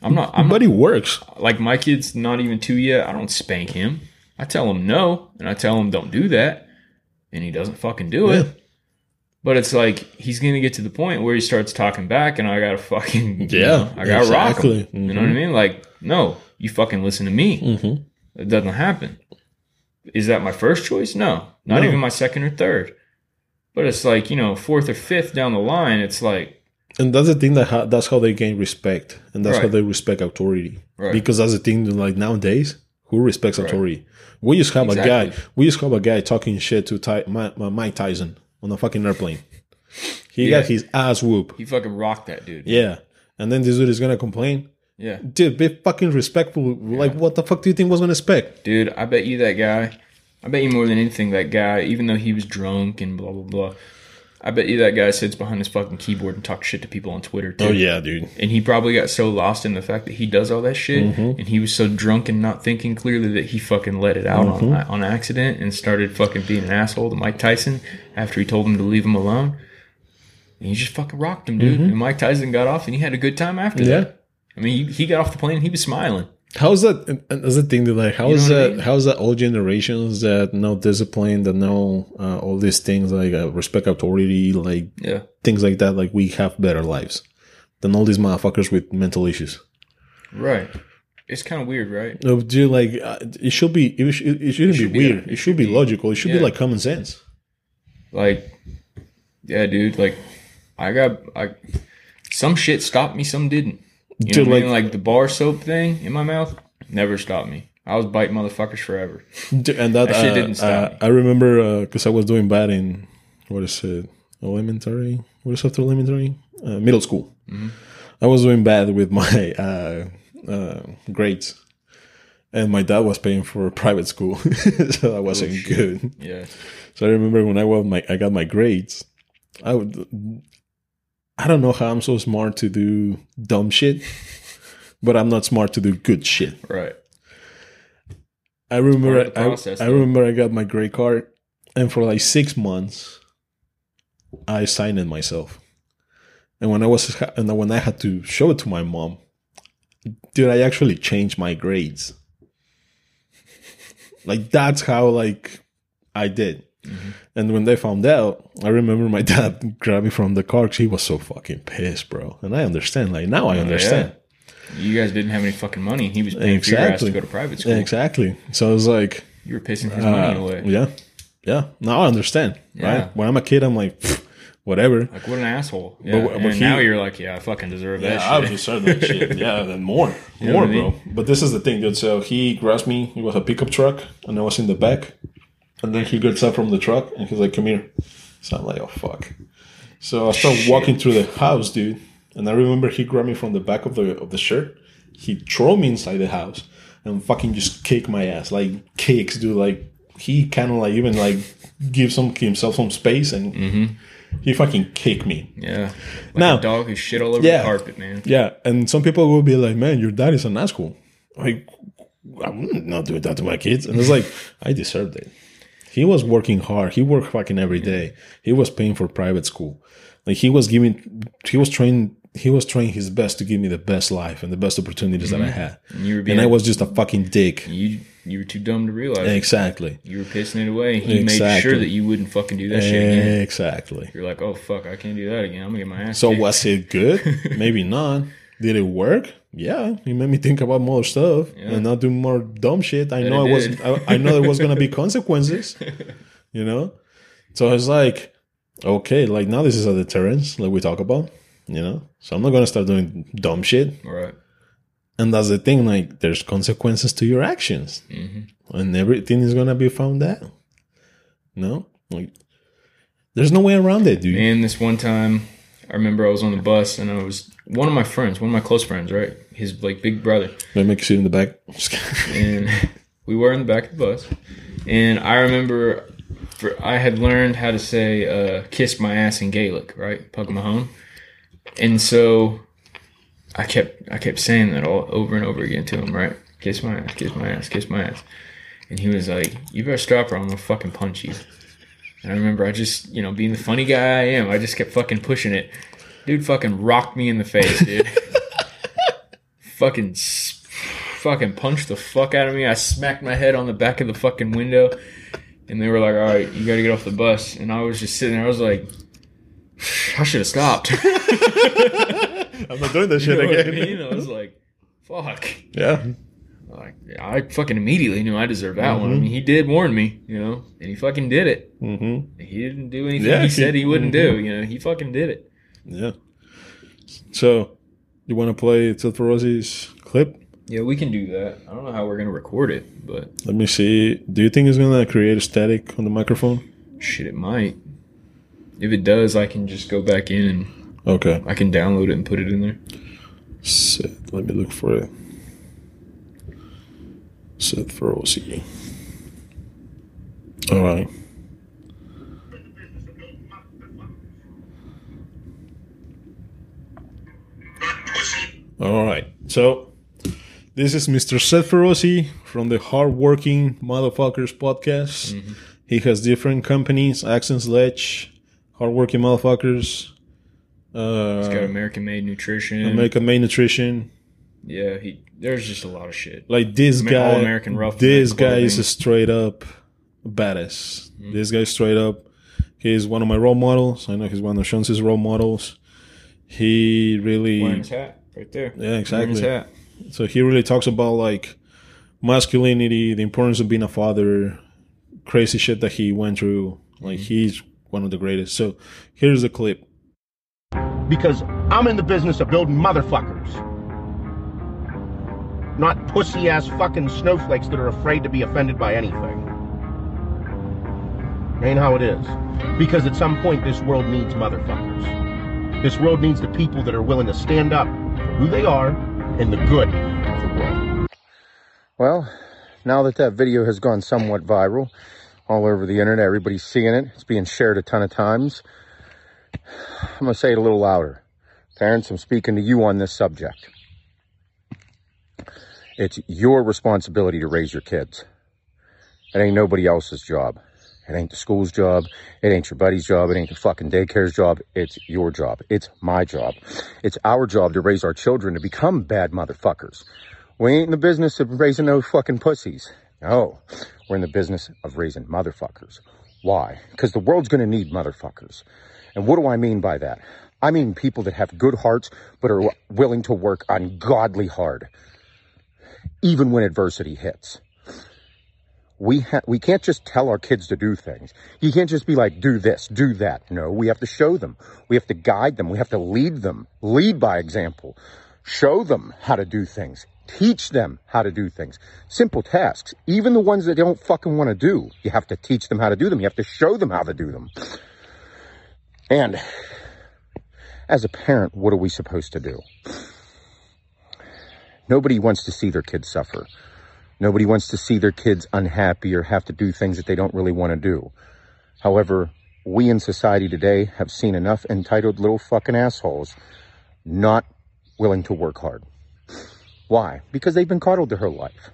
I'm not. I'm but it works. like my kid's not even two yet. I don't spank him. I tell him no, and I tell him don't do that, and he doesn't fucking do Yeah. it. But it's like he's gonna get to the point where he starts talking back, and I gotta fucking you Yeah, know, I gotta rock exactly. him. You know what I mm-hmm. mean? Like, no, you fucking listen to me. Mm-hmm. It doesn't happen. Is that my first choice? No, not No. even my second or third. But it's like you know, fourth or fifth down the line, it's like And that's the thing that ha- that's how they gain respect, and that's how they respect authority. Right. Because that's the thing. that, Like nowadays, who respects authority? We just have a guy. We just have a guy talking shit to Ty, Ma- Ma- Mike Tyson on a fucking airplane. He Yeah. got his ass whoop. he fucking rocked that dude. Yeah, and then this dude is gonna complain. Yeah. Dude, be fucking respectful. Like, what the fuck do you think was gonna expect? Dude, I bet you that guy, I bet you more than anything that guy, even though he was drunk and blah, blah, blah, I bet you that guy sits behind his fucking keyboard and talks shit to people on Twitter too. Oh yeah, dude. And he probably got so lost in the fact that he does all that shit, Mm-hmm. and he was so drunk and not thinking clearly that he fucking let it out Mm-hmm. on on accident and started fucking being an asshole to Mike Tyson after he told him to leave him alone. And he just fucking rocked him, dude. And Mike Tyson got off, and he had a good time after Mm-hmm. Yeah. that. I mean, he, he got off the plane, and he was smiling. How's that? That's the thing that like, how You is what I that? mean? How's that? Old generations that know discipline, that know uh, all these things like uh, respect authority, like Yeah, things like that. Like we have better lives than all these motherfuckers with mental issues. right. It's kind of weird, right? No, dude, like uh, it should be. It, sh- it shouldn't should be be- weird. it It, should be, be- logical. It should be like common sense. Like, yeah, dude. Like, I got I some shit stopped me, some didn't. You Dude, know what I mean? like- Like the bar soap thing in my mouth never stopped me. I was biting motherfuckers forever. Dude, And that, That shit uh, didn't stop uh. I remember because I was doing bad in what is it? Elementary. What is after elementary? Uh, middle school. Mm-hmm. I was doing bad with my uh, uh, grades, and my dad was paying for private school, so that wasn't Oh, good. Yeah, So I remember when I was my I got my grades, I would I don't know how I'm so smart to do dumb shit, but I'm not smart to do good shit. right. I remember I, process, I though. remember I got my grade card and for like six months, I signed it myself. And when I was and when I had to show it to my mom, dude, I actually changed my grades. Like that's how like I did. Mm-hmm. And when they found out, I remember my dad grabbed me from the car because he was so fucking pissed, bro. And I understand. Like now I understand. You guys didn't have any fucking money. He was paying for your ass Exactly. to go to private school. Exactly. So I was like, You were pissing his uh, money away. yeah, yeah. Now I understand. Yeah. Right. When I'm a kid, I'm like, whatever. Like what an asshole. Yeah. but and he- now you're like, yeah, I fucking deserve that Yeah, I deserve that shit. Yeah, then more, know more, what I mean? bro. But this is the thing, dude. So he grabbed me. It was a pickup truck, and I was in the back. And then he gets up from the truck, and he's like, "Come here." So I'm like, "Oh fuck." So I start Shit. walking through the house, dude. And I remember he grabbed me from the back of the of the shirt. He threw me inside the house and fucking just kicked my ass, like kicks, dude. Like he kind of like even like gives some himself some space, and mm-hmm. he fucking kicked me. Yeah. Like Now- dog who shit all over Yeah. the carpet, man. Yeah, and some people will be like, "Man, your dad is an asshole." Like, I'm not doing that to my kids, and it's like I deserved it. He was working hard. He worked fucking every day. He was paying for private school. Like he was giving, he was trying, he was trying his best to give me the best life and the best opportunities that I mm-hmm. had. And you were being And I was just a fucking dick. you you were too dumb to realize it. Exactly. You were pissing it away. He made sure that you wouldn't fucking do that shit again. Exactly. You're like, oh fuck, I can't do that again. I'm gonna get my ass. So kicked. was it good? Maybe not. Did it work? Yeah, it made me think about more stuff and not do more dumb shit. I know it I was. I, I know there was gonna be consequences. You know, so I was like, okay, like now this is a deterrence, like we talk about. You know, so I'm not gonna start doing dumb shit. All right. And that's the thing. Like, there's consequences to your actions, mm-hmm. and everything is gonna be found out. No, like, there's no way around it, dude. And this one time, I remember I was on the bus and I was one of my friends, one of my close friends, right? His like big brother. Let me make you sit in the back. And we were in the back of the bus. And I remember for, I had learned how to say uh, "kiss my ass" in Gaelic, right? Pug mahone. And so I kept I kept saying that all over and over again to him, right? Kiss my ass, kiss my ass, kiss my ass. And he was like, "You better stop, or I'm gonna fucking punch you." And I remember I just, you know, being the funny guy I am, I just kept fucking pushing it. Dude, fucking rocked me in the face, dude. fucking, fucking punched the fuck out of me. I smacked my head on the back of the fucking window, and they were like, "All right, you got to get off the bus." And I was just sitting there. I was like, "I should have stopped." I'm not doing this shit You know what I again. mean? I was like, "Fuck." Yeah. Like, I fucking immediately knew I deserved that Mm-hmm. one. I mean, he did warn me, you know, and he fucking did it. Mm-hmm. He didn't do anything Yeah, he he- said he wouldn't mhm. do. You know, he fucking did it. Yeah. So, you want to play Feroce's clip? Yeah, we can do that. I don't know how we're gonna record it, but Let me see. Do you think it's gonna create a static on the microphone? shit, it might. If it does, I can just go back in and Okay. I can download it and put it in there. Seth, let me look for it. Seth Feroce. All right. All right. So, this is Mr. Seth Feroce from the Hardworking Motherfuckers podcast. He has different companies, Axe & Sledge, Hardworking Motherfuckers, uh, It's got American Made Nutrition. American Made Nutrition. yeah, he. There's just a lot of shit. Like this Amer- guy, All-American Rough this guy is a straight up badass. This guy straight up. He's one of my role models. I know he's one of Shawn's role models. He really, Wearing his hat right there. yeah, exactly. his. So he really talks about like masculinity, the importance of being a father, crazy shit that he went through. Like he's one of the greatest. So here's the clip. because I'm in the business of building motherfuckers. Not pussy ass fucking snowflakes that are afraid to be offended by anything. Ain't how it is. Because at some point, this world needs motherfuckers. This world needs the people that are willing to stand up for who they are and the good of the world. Well, now that that video has gone somewhat viral all over the internet, everybody's seeing it. It's being shared a ton of times. I'm going to say it a little louder. Parents, I'm speaking to you on this subject. It's your responsibility to raise your kids. It ain't nobody else's job. It ain't the school's job. It ain't your buddy's job. It ain't the fucking daycare's job. It's your job. It's my job. It's our job to raise our children to become bad motherfuckers. We ain't in the business of raising no fucking pussies. No, we're in the business of raising motherfuckers. Why? Because the world's gonna need motherfuckers. And what do I mean by that? I mean people that have good hearts but are willing to work ungodly hard, even when adversity hits. We ha- we can't just tell our kids to do things. You can't just be like, do this, do that. No, we have to show them. We have to guide them. We have to lead them. Lead by example. Show them how to do things. Teach them how to do things. Simple tasks. Even the ones that they don't fucking want to do. You have to teach them how to do them. You have to show them how to do them. And as a parent, what are we supposed to do? Nobody wants to see their kids suffer. Nobody wants to see their kids unhappy or have to do things that they don't really want to do. However, we in society today have seen enough entitled little fucking assholes not willing to work hard. Why? Because they've been coddled their whole life.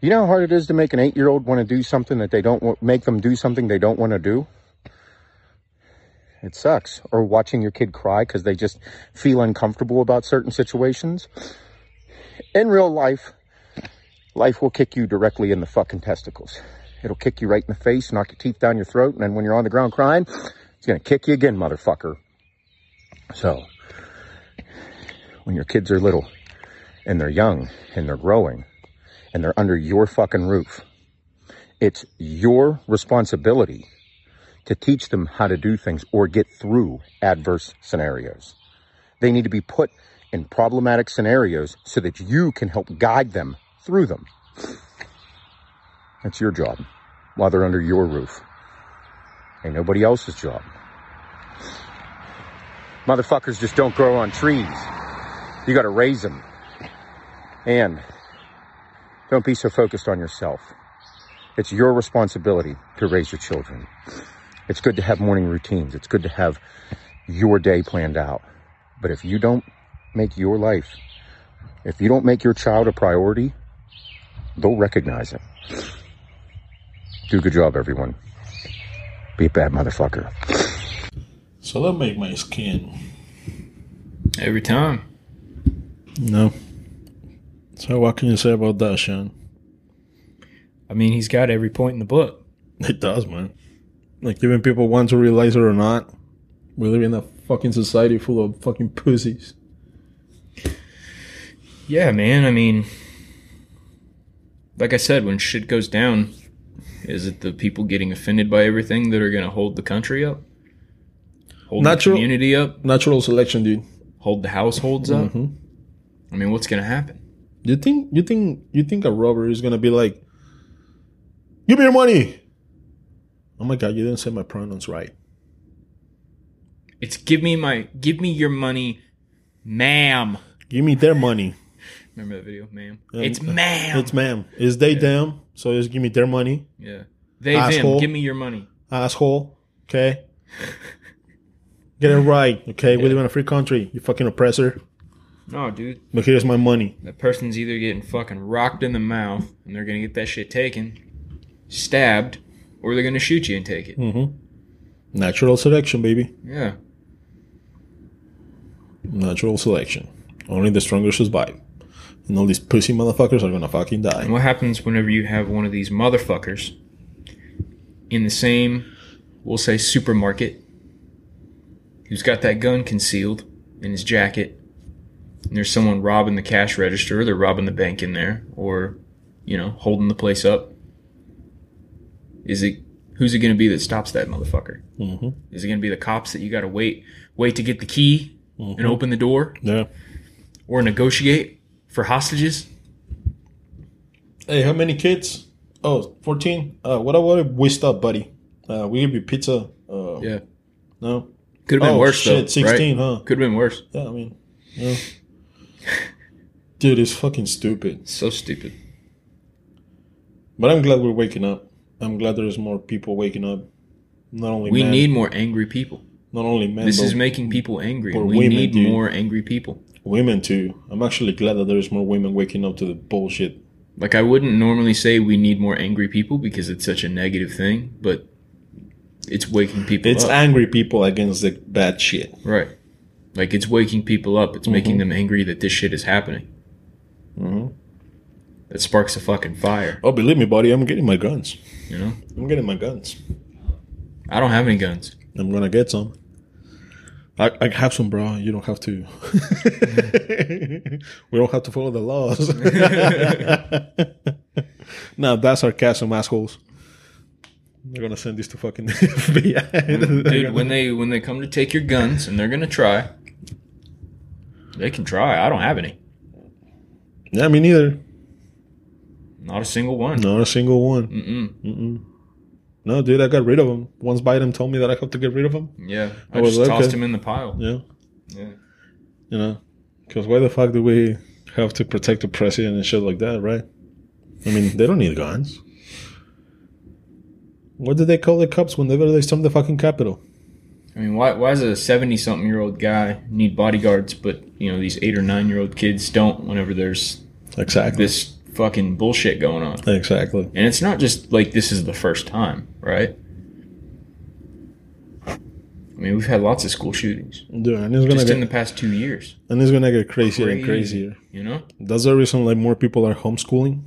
You know how hard it is to make an eight year old want to do something that they don't want, make them do something they don't want to do? It sucks. Or watching your kid cry because they just feel uncomfortable about certain situations. In real life, life will kick you directly in the fucking testicles. It'll kick you right in the face, knock your teeth down your throat, and then when you're on the ground crying, it's gonna kick you again, motherfucker. So, when your kids are little, and they're young, and they're growing, and they're under your fucking roof, it's your responsibility to teach them how to do things or get through adverse scenarios. They need to be put in problematic scenarios so that you can help guide them through them. That's your job while they're under your roof. Ain't nobody else's job. Motherfuckers just don't grow on trees. You gotta raise them. And don't be so focused on yourself. It's your responsibility to raise your children. It's good to have morning routines. It's good to have your day planned out. But if you don't make your life, if you don't make your child a priority, they'll recognize it. Do a good job, everyone. Be a bad motherfucker. So that make my skin. Every time. No. So what can you say about that, Shawn? I mean, he's got every point in the book. It does, man. Like even people want to realize it or not, we live in a fucking society full of fucking pussies. Yeah, man. I mean, like I said, when shit goes down, is it the people getting offended by everything that are going to hold the country up? Hold Natural- the community up? Natural selection, dude. Hold the households up? Mhm. I mean, what's going to happen? You think you think you think a robber is gonna be like, give me your money? Oh my god, you didn't say my pronouns right. It's give me my give me your money, ma'am. Give me their money. Remember that video, ma'am? Um, it's ma'am. It's ma'am. Is they them? So just give me their money, yeah. They Asshole. them. Give me your money. asshole. Okay. Get it right. Okay, we live in a free country. You fucking oppressor. No, dude. But here's my money. That person's either getting fucking rocked in the mouth and they're gonna get that shit taken, stabbed, or they're gonna shoot you and take it. Mm-hmm. Natural selection, baby. Yeah. Natural selection. Only the stronger survive. And all these pussy motherfuckers are gonna fucking die. And what happens whenever you have one of these motherfuckers in the same, we'll say, supermarket, who's got that gun concealed in his jacket, and there's someone robbing the cash register, or they're robbing the bank in there, or, you know, holding the place up? Is it who's it going to be that stops that motherfucker? Mm-hmm. Is it going to be the cops that you got to wait, wait to get the key and open the door, Yeah. or negotiate for hostages? Hey, how many kids? Oh, 14? Uh, what about we stop, buddy? Uh, we give you pizza. Uh, Yeah, No? could have been Oh, worse shit, though. 16, right? huh? Could have been worse. Yeah, I mean, yeah. Dude, it's fucking stupid. So stupid. But I'm glad we're waking up. I'm glad there's more people waking up. Not only We men, need more angry people. not only men, This is making people angry. We women, need dude. more angry people. Women too. I'm actually glad that there's more women waking up to the bullshit. Like I wouldn't normally say we need more angry people because it's such a negative thing, but it's waking people It's up. angry people against the bad shit. right. Like it's waking people up. It's making Mm-hmm. them angry that this shit is happening. Mm. That sparks a fucking fire. Oh, believe me, buddy, I'm getting my guns. You know. I'm getting my guns. I don't have any guns. I'm gonna get some. I, I have some, bro. You don't have to. we don't have to follow the laws. now that's our sarcasm, assholes. They're gonna send this to fucking FBI. Dude, when they when they come to take your guns and they're gonna try, they can try. I don't have any. yeah, me neither. Not a single one. Not a single one. Mm-mm. No, dude, I got rid of them. Once Biden told me that I have to get rid of them. Yeah, I, I was just like, tossed okay. him in the pile. Yeah, Yeah. you know, because why the fuck do we have to protect the president and shit like that, right? I mean, they don't need guns. What do they call the cops whenever they storm the fucking Capitol? I mean, why why does a seventy something year old guy need bodyguards, but you know these eight or nine year old kids don't? Whenever there's Exactly. this fucking bullshit going on, Exactly. and it's not just like this is the first time, right? I mean, we've had lots of school shootings Dude, and it's gonna just get in the past two years. and it's gonna get crazier and crazier. You know, That's the reason like more people are homeschooling.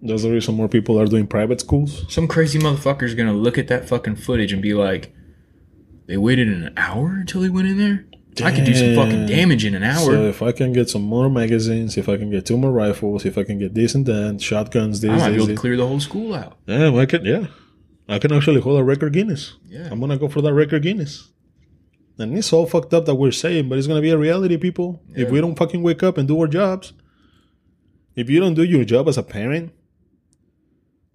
That's the reason more people are doing private schools. some crazy motherfucker's gonna look at that fucking footage and be like, "They waited an hour until they went in there. I could do some fucking damage in an hour." So if I can get some more magazines, if I can get two more rifles, if I can get this and that, shotguns, this, I might be able to clear the whole school out. Yeah, I can. Yeah, I can actually hold a record Guinness. Yeah. I'm gonna go for that record Guinness. And it's all fucked up that we're saying, but it's gonna be a reality, people. If we don't fucking wake up and do our jobs, if you don't do your job as a parent,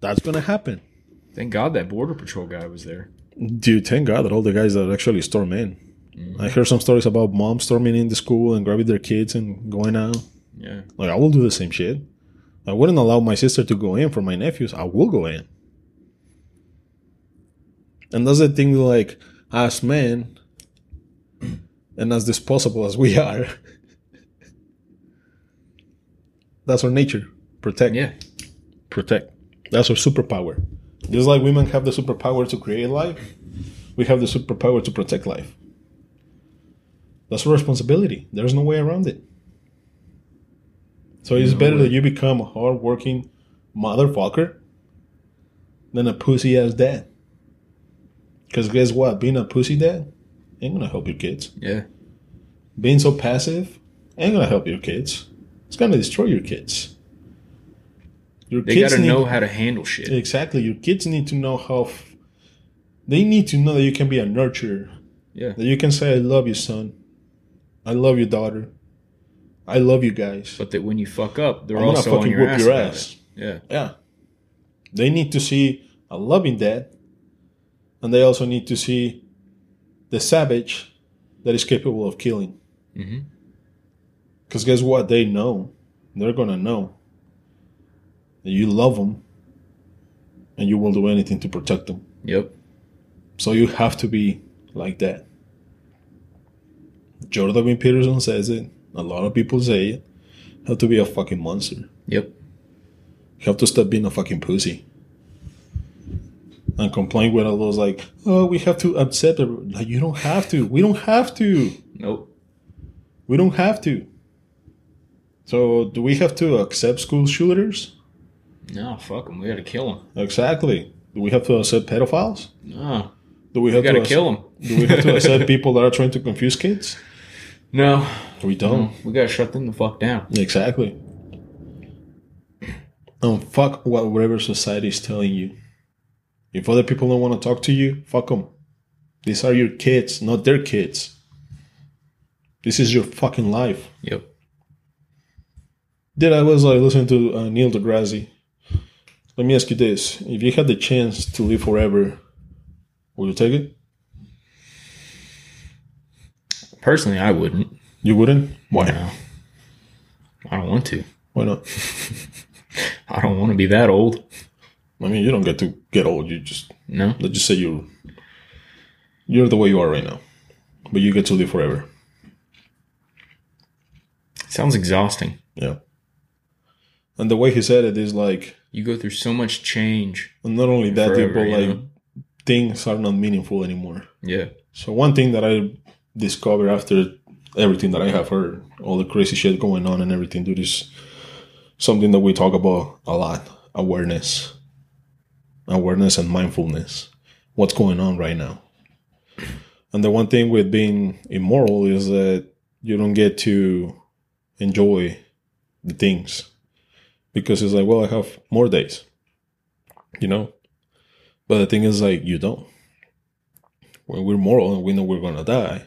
that's gonna happen. Thank God that border patrol guy was there. Dude, thank God that all the guys that actually storm in. Mm-hmm. I heard some stories about moms storming into school and grabbing their kids and going out. Yeah. Like I will do the same shit. I wouldn't allow my sister to go in for my nephews. I will go in. And that's the thing like as men and as disposable as we are. that's our nature. Protect. Yeah. Protect. That's our superpower. Just like women have the superpower to create life, we have the superpower to protect life. That's our responsibility. There's no way around it. So it's better that you become a hardworking motherfucker than a pussy ass dad. Because guess what? Being a pussy dad ain't gonna help your kids. Yeah. Being so passive ain't gonna help your kids. It's gonna destroy your kids. Your They kids got to need- know how to handle shit. Exactly. Your kids need to know how. F- they need to know that you can be a nurturer. Yeah. That you can say, "I love you, son. I love your daughter. I love you guys." But that when you fuck up, they're I'm gonna also on your whoop ass. your ass. Yeah. Yeah. They need to see a loving dad, and they also need to see the savage that is capable of killing. Mhm. Because guess what? They know. They're gonna know that you love them, and you will do anything to protect them. Yep. So you have to be like that. Jordan B. Peterson says it. A lot of people say it. You have to be a fucking monster. Yep. You have to stop being a fucking pussy. And complain when all those like, oh, we have to accept it. Like, you don't have to. We don't have to. Nope. We don't have to. So do we have to accept school shooters? No, fuck them. We got to kill them. Exactly. Do we have to accept pedophiles? No. Do we We have got to accept- kill them. Do we have to accept people that are trying to confuse kids? No. We don't. We got to shut them the fuck down. Exactly. And fuck what whatever society is telling you. If other people don't want to talk to you, fuck them. These are your kids, not their kids. This is your fucking life. Yep. Did I was like listening to uh, Neil deGrasse. Let me ask you this: If you had the chance to live forever, would you take it? Personally, I wouldn't. You wouldn't. Why? No. I don't want to. Why not? I don't want to be that old. I mean, you don't get to get old. You just No. let's just say you're you're the way you are right now, but you get to live forever. Sounds exhausting. Yeah. And the way he said it is like, You go through so much change. And not only that, Forever, but like know? things are not meaningful anymore. Yeah. So one thing that I discovered after everything that I have heard, all the crazy shit going on and everything, dude, is something that we talk about a lot: awareness, awareness and mindfulness. What's going on right now? And the one thing with being immoral is that you don't get to enjoy the things because it's like, well, I have more days, you know. But the thing is, like, you don't when we're moral and we know we're gonna die,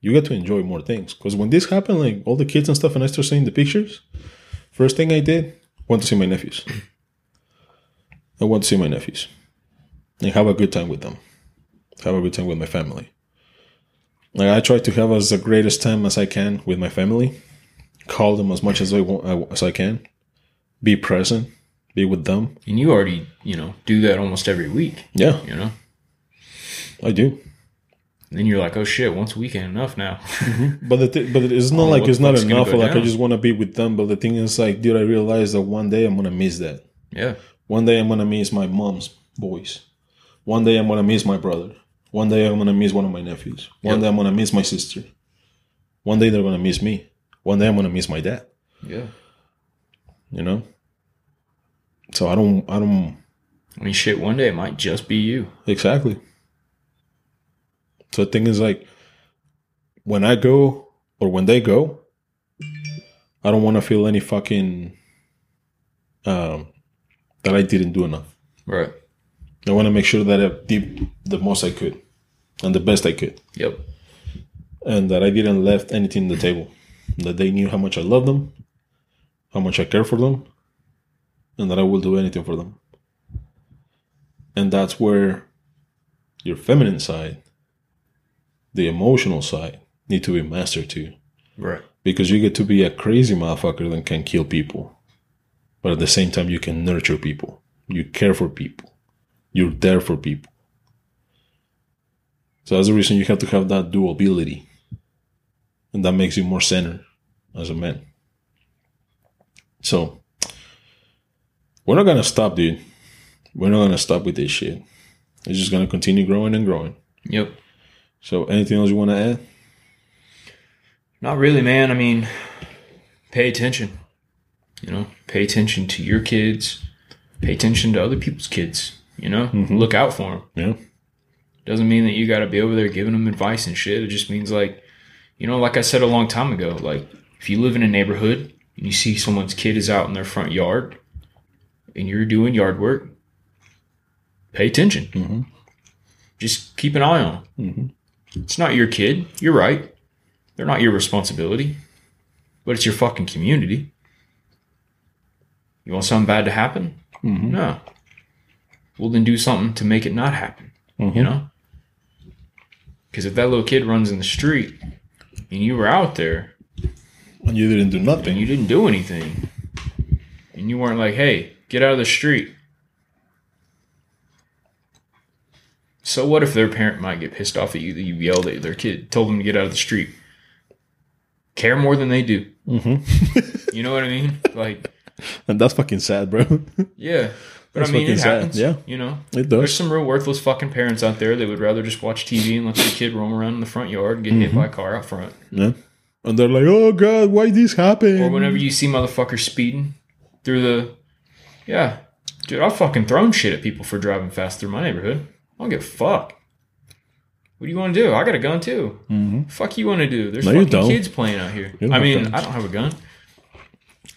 you get to enjoy more things. Because when this happened, like all the kids and stuff, and I started seeing the pictures, first thing I did, went to see my nephews. I went to see my nephews and have a good time with them. Have a good time with my family. Like I try to have as the greatest time as I can with my family. Call them as much as I want as I can. Be present. Be with them. And you already, you know, do that almost every week, Yeah, you know? I do. And then you're like, oh shit, once a weekend enough now. Mm-hmm. But the th- but it's not Oh, like it's not enough. go Like I just want to be with them. But the thing is, like, dude, I realize that one day I'm gonna miss that. yeah. One day I'm gonna miss my mom's boys. One day I'm gonna miss my brother. One day I'm gonna miss one of my nephews. One Yep. day I'm gonna miss my sister. One day they're gonna miss me. One day I'm gonna miss my dad. Yeah. You know. So I don't. I don't I mean, shit, one day it might just be you. exactly. So the thing is, like, when I go or when they go, I don't want to feel any fucking um, that I didn't do enough. Right. I want to make sure that I did the most I could and the best I could, Yep. and that I didn't left anything on the table. That they knew how much I love them, how much I care for them, and that I will do anything for them. And that's where your feminine side, the emotional side, need to be mastered too. Right. Because you get to be a crazy motherfucker that can kill people. But at the same time, you can nurture people. You care for people. You're there for people. So that's the reason you have to have that dual ability. And that makes you more centered as a man. So we're not gonna stop, dude. We're not gonna stop with this shit. It's just gonna continue growing and growing. Yep. So anything else you wanna add? Not really, man. I mean, pay attention. You know, pay attention to your kids. Pay attention to other people's kids. You know, mm-hmm. look out for them. Yeah. Doesn't mean that you got to be over there giving them advice and shit. It just means like, you know, like I said a long time ago, like if you live in a neighborhood and you see someone's kid is out in their front yard and you're doing yard work, pay attention. Mm-hmm. Just keep an eye on them. Mm-hmm. It's not your kid. You're right. They're not your responsibility, but it's your fucking community. You want something bad to happen? Mm-hmm. No. Well, then do something to make it not happen. You mm-hmm. know? Because if that little kid runs in the street and you were out there And you didn't do nothing. and you didn't do anything, and you weren't like, hey, get out of the street. So what if their parent might get pissed off at you that you yelled at their kid, told them to get out of the street? Care more than they do. Mm-hmm. you know what I mean? Like, And that's fucking sad, bro. yeah. But That's I mean, it sad, happens. yeah. You know, It there's some real worthless fucking parents out there that would rather just watch TV and let their kid roam around in the front yard and get hit by a car out front. Yeah. And they're like, oh God, why this happen? Or whenever you see motherfuckers speeding through the, yeah, dude, I've fucking thrown shit at people for driving fast through my neighborhood. I don't give a fuck. What do you want to do? I got a gun too. Fuck you want to do? There's Mm-hmm. No, fucking kids playing out here. I mean, guns. I don't have a gun.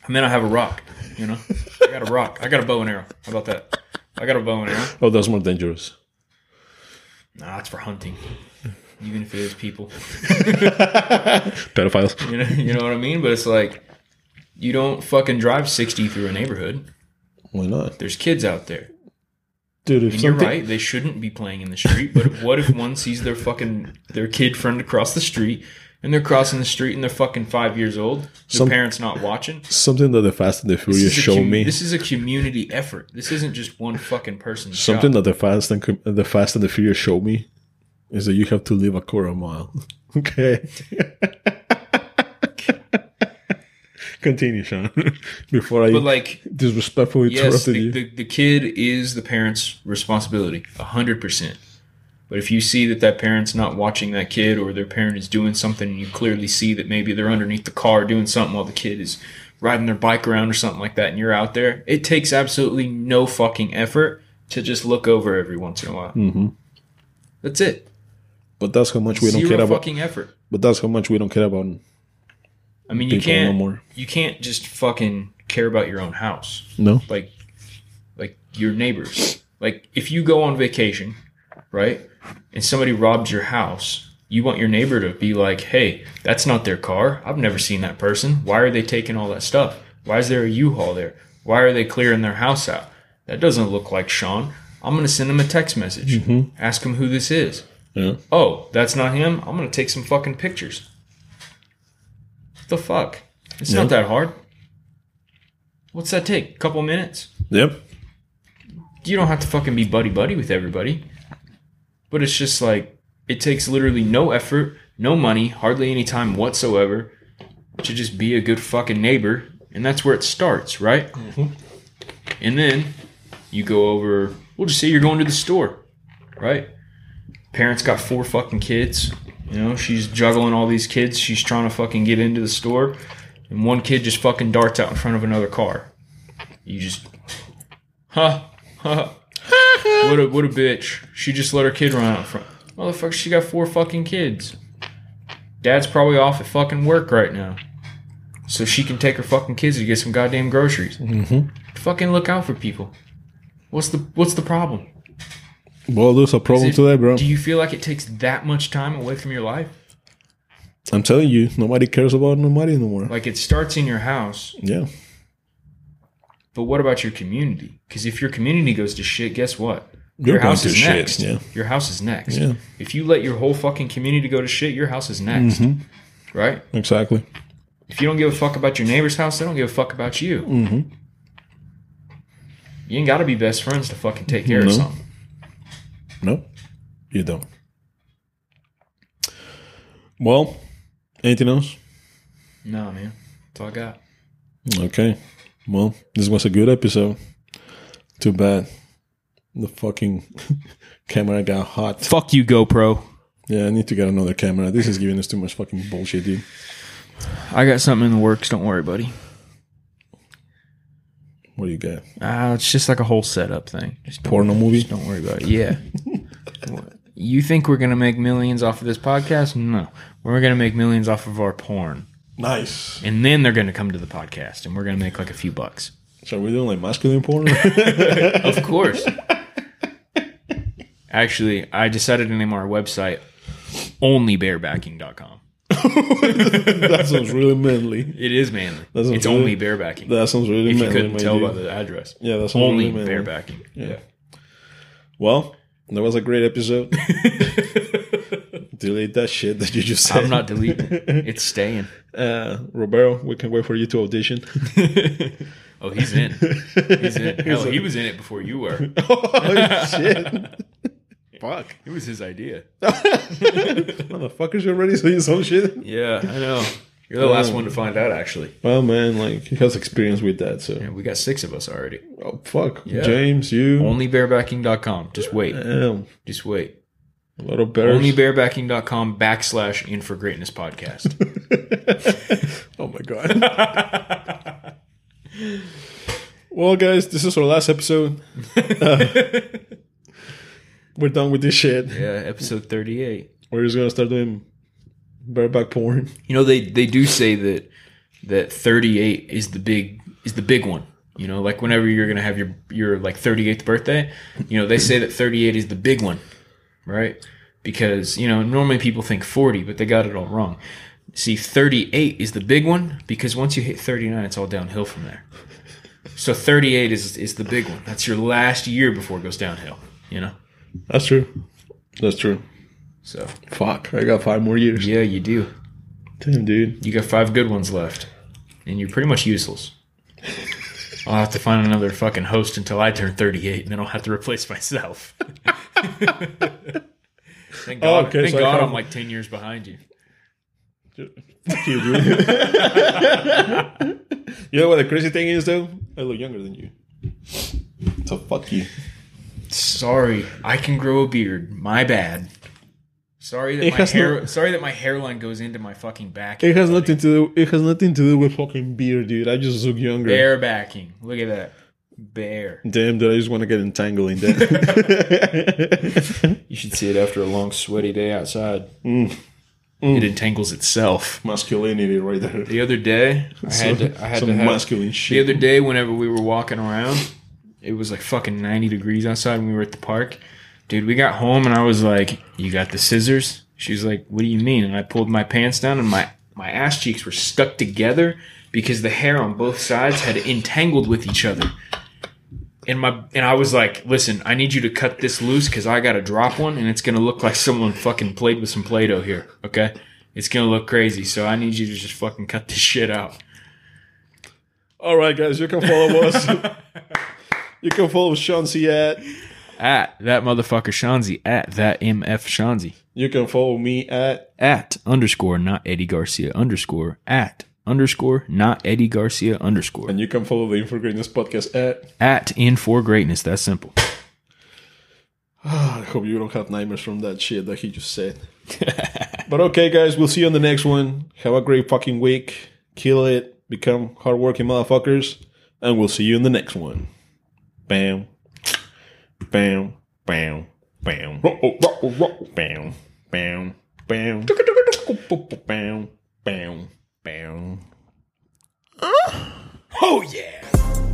I mean, I have a rock. You know, I got a rock. I got a bow and arrow. How about that? I got a bow and arrow. Oh, that's more dangerous. Nah, it's for hunting. Even if it is people. Pedophiles. You know, you know what I mean? But it's like you don't fucking drive 60 through a neighborhood. Why not? There's kids out there. Dude, if And you're right, they shouldn't be playing in the street. But what if one sees their fucking their kid friend across the street and they're crossing the street and they're fucking five years old, their Some- parents not watching? something that the Fast and the Furious show com- me. this is a community effort. This isn't just one fucking person. Something job. that the Fast and Com- the Fast and the Furious show me is that you have to live a quarter mile. okay. Continue, Shawn. Before I But like, disrespectfully yes, interrupted the, you. the, the kid is the parent's responsibility, hundred percent. But if you see that that parent's not watching that kid, or their parent is doing something, and you clearly see that maybe they're underneath the car doing something while the kid is riding their bike around or something like that, and you're out there, it takes absolutely no fucking effort to just look over every once in a while. hmm That's it. But that's how much we don't Zero care about. fucking effort. But that's how much we don't care about I mean, you can't. more. You can't just fucking care about your own house. No. like like your neighbors. Like if you go on vacation, right? And somebody robs your house, you want your neighbor to be like, "Hey, that's not their car. I've never seen that person. Why are they taking all that stuff? Why is there a U-Haul there? Why are they clearing their house out? That doesn't look like Shawn. I'm going to send him a text message. Mm-hmm. Ask him who this is. Yeah. Oh, that's not him. I'm going to take some fucking pictures. The fuck? It's Yeah. not that hard. What's that take? A couple minutes? Yep. you don't have to fucking be buddy buddy with everybody. But it's just like it takes literally no effort, no money, hardly any time whatsoever to just be a good fucking neighbor, and that's where it starts, right? Mm-hmm. And then you go over. We'll just say you're going to the store, right? Parents got four fucking kids. You know, she's juggling all these kids. She's trying to fucking get into the store, and one kid just fucking darts out in front of another car. You just, huh, huh. what a what a bitch. She just let her kid run out front. Motherfucker, she got four fucking kids. Dad's probably off at fucking work right now. So she can take her fucking kids to get some goddamn groceries. Mm-hmm. Fucking look out for people. What's the what's the problem? Well, there's a problem today, bro. Do you feel like it takes that much time away from your life? I'm telling you, nobody cares about nobody anymore. Like it starts in your house, Yeah. but what about your community? Because if your community goes to shit, guess what? You're your house is shit, next. yeah. Your house is next. Yeah. If you let your whole fucking community go to shit, your house is next. Mm-hmm. Right? Exactly. If you don't give a fuck about your neighbor's house, they don't give a fuck about you. Mm-hmm. You ain't got to be best friends to fucking take care of No. something. No, you don't. Well, anything else? No, man. That's all I got. Okay. Well, this was a good episode. Too bad. The fucking camera got hot. Fuck you, GoPro. Yeah, I need to get another camera. This is giving us too much fucking bullshit, dude. I got something in the works. Don't worry, buddy. What do you got? Uh, it's just like a whole setup thing. Just don't, Porno movie? just don't worry about it. Yeah. you think we're gonna make millions off of this podcast? No, we're gonna make millions off of our porn, Nice. and then they're gonna come to the podcast, and we're gonna make like a few bucks. So we're doing like masculine porn? Of course. Actually, I decided to name our website onlybarebacking.com. that sounds really manly. It is manly. It's really- only barebacking. That sounds really if you couldn't tell dude. by the address. Yeah, that's Only really manly. barebacking. Yeah. Well, that was a great episode. Delete that shit that you just said. I'm not deleting it. It's staying. Uh, Roberto, we can wait for you to audition. Oh, he's in. He's in. Hell, he was in it before you were. oh shit! Fuck, It was his idea. motherfuckers! You already saying some shit? Yeah, I know. You're the last one to find out, actually. Well, man, like he has experience with that, so Yeah, we got six of us already. oh fuck, Yeah. James, you, Onlybarebacking.com. Just wait. damn, Just wait. a lot of bears. Onlybarebacking.com backslash in for greatness podcast. oh my god. well, guys, this is our last episode. Uh, we're done with this shit. yeah, episode 38. We're just gonna start doing bareback porn. You know, they, they do say that that 38 is the big is the big one. You know, like whenever you're gonna have your your like 38th birthday, you know, they say that 38 is the big one, right? Because you know normally people think 40, but they got it all wrong. See, 38 is the big one because once you hit 39, it's all downhill from there. So 38 is is the big one. That's your last year before it goes downhill. You know. That's true. That's true. So Fuck, I got five more years. yeah, you do. Damn, dude. You got five good ones left, and you're pretty much useless. I'll have to find another fucking host until I turn 38, and then I'll have to replace myself. thank God, Oh, okay, thank so God I'm like 10 years behind you. Fuck you, dude. you know what the crazy thing is, though? I look younger than you. So fuck you. Sorry, I can grow a beard. My bad. Sorry that It my has hair. no- sorry that my hairline goes into my fucking back. It has nothing to do. It has nothing to do with fucking beer, dude. I just look younger. Bear backing. Look at that. Bear. Damn, dude. I just want to get entangled in that. You should see it after a long sweaty day outside. Mm. Mm. It entangles itself. Masculinity, right there. The other day, I had to. I had Some to have, masculine shit. The other day, whenever we were walking around, it was like fucking 90 degrees outside and we were at the park. Dude, we got home and I was like, You got the scissors? She's like, What do you mean? And I pulled my pants down and my, my ass cheeks were stuck together because the hair on both sides had entangled with each other. And my and I was like, listen, I need you to cut this loose because I gotta drop one and it's gonna look like someone fucking played with some Play-Doh here. Okay? It's gonna look crazy. So I need you to just fucking cut this shit out. All right, guys, you can follow us. you can follow Shansi at. At that motherfucker Shanzi at that MF Shanzi You can follow me at. at underscore not Eddy Garcia underscore at underscore not Eddy Garcia underscore And you can follow the In For Greatness podcast at. at in for greatness. That's simple. I hope you don't have nightmares from that shit that he just said. but okay, guys, we'll see you on the next one. Have a great fucking week. Kill it. Become hardworking motherfuckers. And we'll see you in the next one. Bam. Bam. Bam. Bam. Bam. Bam. Bam. Bam. Bam. Bam. Oh yeah.